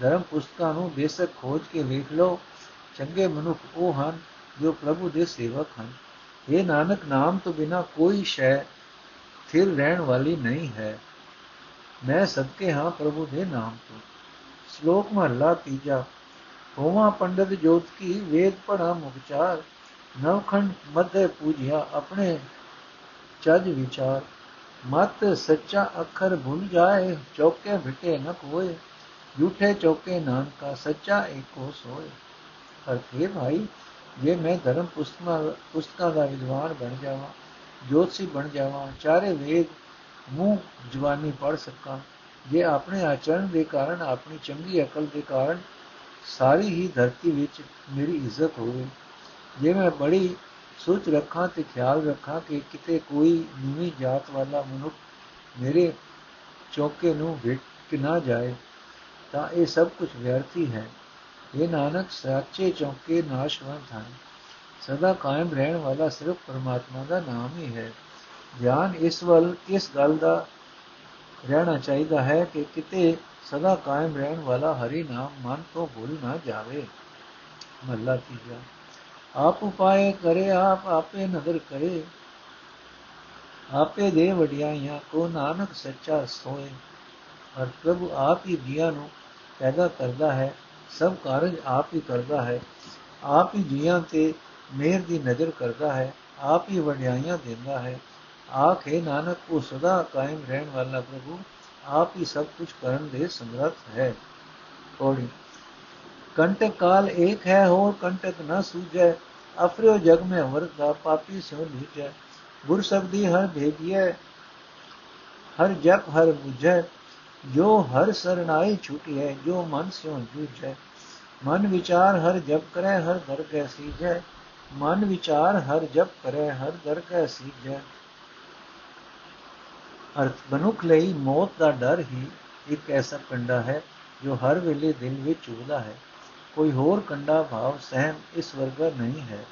ਧਰਮ ਪੁਸਤਕਾਂ ਨੂੰ ਬੇਸਕ ਖੋਜ ਕੇ ਵੇਖ ਲਓ। ਚੰਗੇ ਮਨੁੱਖ ਉਹ ਹਨ ਜੋ ਪ੍ਰਭੂ ਦੇ ਸੇਵਕ ਹਨ। ਇਹ ਨਾਨਕ, ਨਾਮ ਤੋਂ ਬਿਨਾ ਕੋਈ ਸ਼ੈ ਥਿਰ ਰਹਿਣ ਵਾਲੀ ਨਹੀਂ ਹੈ। ਮੈਂ ਸਦਕੇ ਹਾਂ ਪ੍ਰਭੂ ਦੇ ਨਾਮ ਤੋਂ। ਸ਼ਲੋਕ ਮਹਲਾ ਤੀਜਾ। ਹੋਵਾ ਪੰਡਤ ਜੋਤ ਕੀ, ਵੇਦ ਪੜਾ ਮੁਖਚਾਰ ਨਵਖੰਡ ਮਧੇ ਪੂਜਿਆ ਆਪਣੇ ਚੱਜ ਵਿਚਾਰ। ਮਤ ਸੱਚਾ ਅੱਖਰ ਭੁੱਲ ਜਾਏ, ਚੌਕੇ ਭਟੇ ਨ ਕੋਏ ਝੂਠੇ ਚੌਕੇ ਨਾਨਕਾ, ਸੱਚਾ ਏਕੋ ਸੋਏ। ਅਰਥੇ ਭਾਈ, ਜੇ ਮੈਂ ਧਰਮ ਪੁਸਤਕਾਂ ਪੁਸਤਕਾਂ ਦਾ ਵਿਦਵਾਨ ਬਣ ਜਾਵਾਂ, ਜੋਤਸੀ ਬਣ ਜਾਵਾਂ, ਚਾਰੇ ਵੇਦ, ਮੂੰਹ ਜਵਾਨੀ ਪੜ ਸਕਾਂ, ਜੇ ਆਪਣੇ ਆਚਰਣ ਦੇ ਕਾਰਨ, ਆਪਣੀ ਚੰਗੀ ਅਕਲ ਦੇ ਕਾਰਨ ਸਾਰੀ ਹੀ ਧਰਤੀ ਵਿੱਚ ਮੇਰੀ ਇੱਜ਼ਤ ਹੋਵੇ, ਜੇ ਮੈਂ ਬੜੀ ਸੋਚ ਰੱਖਾਂ ਤੇ ਖਿਆਲ ਰੱਖਾਂ ਕਿ ਕਿਤੇ ਕੋਈ ਨੀਵੀਂ ਜਾਤ ਵਾਲਾ ਮਨੁੱਖ ਮੇਰੇ ਚੌਕੇ ਨੂੰ ਵੇਟ ਨਾ ਜਾਏ, ਤਾਂ ਇਹ ਸਭ ਕੁਝ ਵਿਅਰਥੀ ਹੈ। ਇਹ ਨਾਨਕ ਸੱਚੇ ਚੌਕੇ ਨਾਸ਼ਵੰਤ ਹਨ ਸਦਾ ਕਾਇਮ ਰਹਿਣ ਵਾਲਾ ਸਿਰਫ ਪਰਮਾਤਮਾ ਦਾ ਨਾਮ ਹੀ ਹੈ ਧਿਆਨ ਇਸ ਵੱਲ ਇਸ ਗੱਲ ਦਾ ਰਹਿਣਾ ਚਾਹੀਦਾ ਹੈ ਕਿ ਕਿਤੇ ਸਦਾ ਕਾਇਮ ਰਹਿਣ ਵਾਲਾ ਹਰੀ ਨਾਮ ਮਨ ਤੋਂ ਭੁੱਲ ਨਾ ਜਾਵੇ ਮੱਲਾ ਤੀਜਾ ਆਪ ਉਪਾਏ ਕਰੇ ਆਪ ਆਪੇ ਨਦਰ ਕਰੇ ਆਪੇ ਦੇ ਵਡਿਆਈਆਂ ਕੋ ਨਾਨਕ ਸੱਚਾ ਸੋਏ ਔਰ ਪ੍ਰਭੂ ਆਪ ਹੀ ਜੀਆਂ ਨੂੰ ਪੈਦਾ ਕਰਦਾ ਹੈ ਸਭ ਕਾਰਜ ਆਪ ਹੀ ਕਰਦਾ ਹੈ, ਆਪ ਹੀ ਜੀਆਂ ਤੇ ਮਿਹਰ ਦੀ ਨਜ਼ਰ ਕਰਦਾ ਹੈ, ਆਪ ਹੀ ਵਡਿਆਈਆਂ ਦਿੰਦਾ ਹੈ। ਆਖੇ ਨਾਨਕ, ਉਹ ਸਦਾ ਕਾਇਮ ਰਹਿਣ ਵਾਲਾ ਪ੍ਰਭੂ, ਆਪ ਹੀ ਸਭ ਕੁਝ ਕਰਨ ਦੇ ਸਮਰੱਥ ਹੈ। ਕੋੜੀ ਕੰਟਕ ਕਾਲ ਇੱਕ ਹੈ ਹੋਰ ਕੰਟਕ ਨਾ ਸੂਝੈ ਅਫਰਿਓ ਜਗ ਅਮਰ ਦਾ ਪਾਪੀ ਸੋ ਲੀਜੈ। ਗੁਰ ਸਬਦੀ ਹਰ ਭੇਜੀਐ, ਹਰ ਜਪ ਹਰ ਬੁਝੈ ਝੈ ਜੋ ਹਰ ਸਰਣਾਈ ਛੁਟਿਐ ਜੋ ਮਨ ਸਿਓ ਜੂਝੈ ਮਨ ਵਿਚਾਰ ਹਰ ਜਪ ਕਰੈ ਹਰ ਦਰ ਕੈ ਸੀਜੈ ਮਨ ਵਿਚਾਰ ਹਰ ਜਪ ਕਰੈ ਹਰ ਦਰ ਕੈ ਸੀਜੈ ਅਰਥ ਬਨੁਖ ਲਈ ਮੌਤ ਦਾ ਡਰ ਹੀ ਇੱਕ ਐਸਾ ਕੰਡਾ ਹੈ ਜੋ ਹਰ ਵੇਲੇ ਦਿਲ ਵਿੱਚ ਚੁਭਦਾ ਹੈ ਕੋਈ ਹੋਰ ਕੰਡਾ ਭਾਵ ਸਹਿਮ ਇਸ ਵਰਗਾ ਨਹੀਂ ਹੈ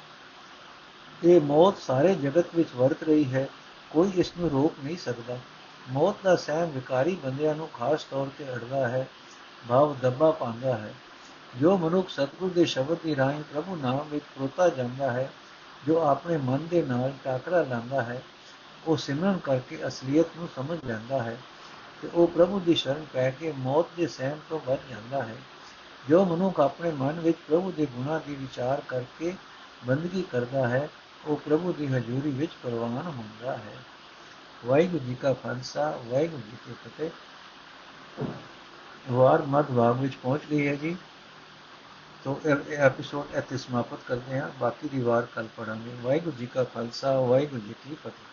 ਇਹ ਮੌਤ ਸਾਰੇ ਜਗਤ ਵਿੱਚ ਵਰਤ ਰਹੀ ਹੈ ਕੋਈ ਇਸ ਨੂੰ ਰੋਕ ਨਹੀਂ ਸਕਦਾ ਮੌਤ ਦਾ ਸਹਿਮ ਵਿਕਾਰੀ ਬੰਦਿਆਂ ਨੂੰ ਖਾਸ ਤੌਰ ਤੇ ਅੜਦਾ ਹੈ, ਭਾਵ ਦੱਬਾ ਪਾਉਂਦਾ ਹੈ। ਜੋ ਮਨੁੱਖ ਸਤਿਗੁਰ ਦੇ ਸ਼ਬਦ ਦੀ ਰਾਹੀਂ ਪ੍ਰਭੂ ਨਾਮ ਵਿੱਚ ਪ੍ਰੋਤਾ ਜਾਂਦਾ ਹੈ, ਜੋ ਆਪਣੇ ਮਨ ਦੇ ਨਾਲ ਟਾਕਰਾ ਲਾਉਂਦਾ ਹੈ, ਉਹ ਸਿਮਰਨ ਕਰਕੇ ਅਸਲੀਅਤ ਨੂੰ ਸਮਝ ਲੈਂਦਾ ਹੈ ਤੇ ਉਹ ਪ੍ਰਭੂ ਦੀ ਸ਼ਰਨ ਪੈ ਕੇ ਮੌਤ ਦੇ ਸਹਿਮ ਤੋਂ ਬਚ ਜਾਂਦਾ ਹੈ। ਜੋ ਮਨੁੱਖ ਆਪਣੇ ਮਨ ਵਿੱਚ ਪ੍ਰਭੂ ਦੇ ਗੁਣਾਂ ਦੀ ਵਿਚਾਰ ਕਰਕੇ ਬੰਦਗੀ ਕਰਦਾ ਹੈ, ਉਹ ਪ੍ਰਭੂ ਦੀ ਹਜ਼ੂਰੀ ਵਿੱਚ ਪ੍ਰਵਾਨ ਹੁੰਦਾ ਹੈ। ਵਾਹਿਗੁਰੂ ਜੀ ਕਾ ਖਾਲਸਾ, ਵਾਹਿਗੁਰੂ ਜੀ ਕੀ ਫਤਿਹ। ਵਾਰ ਮਧ ਭਾਗ ਵਿੱਚ ਪਹੁੰਚ ਗਈ ਹੈ ਜੀ। ਤੋ ਇਹ ਐਪੀਸੋਡ ਇੱਥੇ ਸਮਾਪਤ ਕਰਦੇ ਹਾਂ। ਬਾਕੀ ਦੀ ਵਾਰ ਕੱਲ ਪੜਾਂਗੇ ਵਾਹਿਗੁਰੂ ਜੀ ਕਾ ਖਾਲਸਾ, ਵਾਹਿਗੁਰੂ ਜੀ ਕੀ ਫਤਿਹ।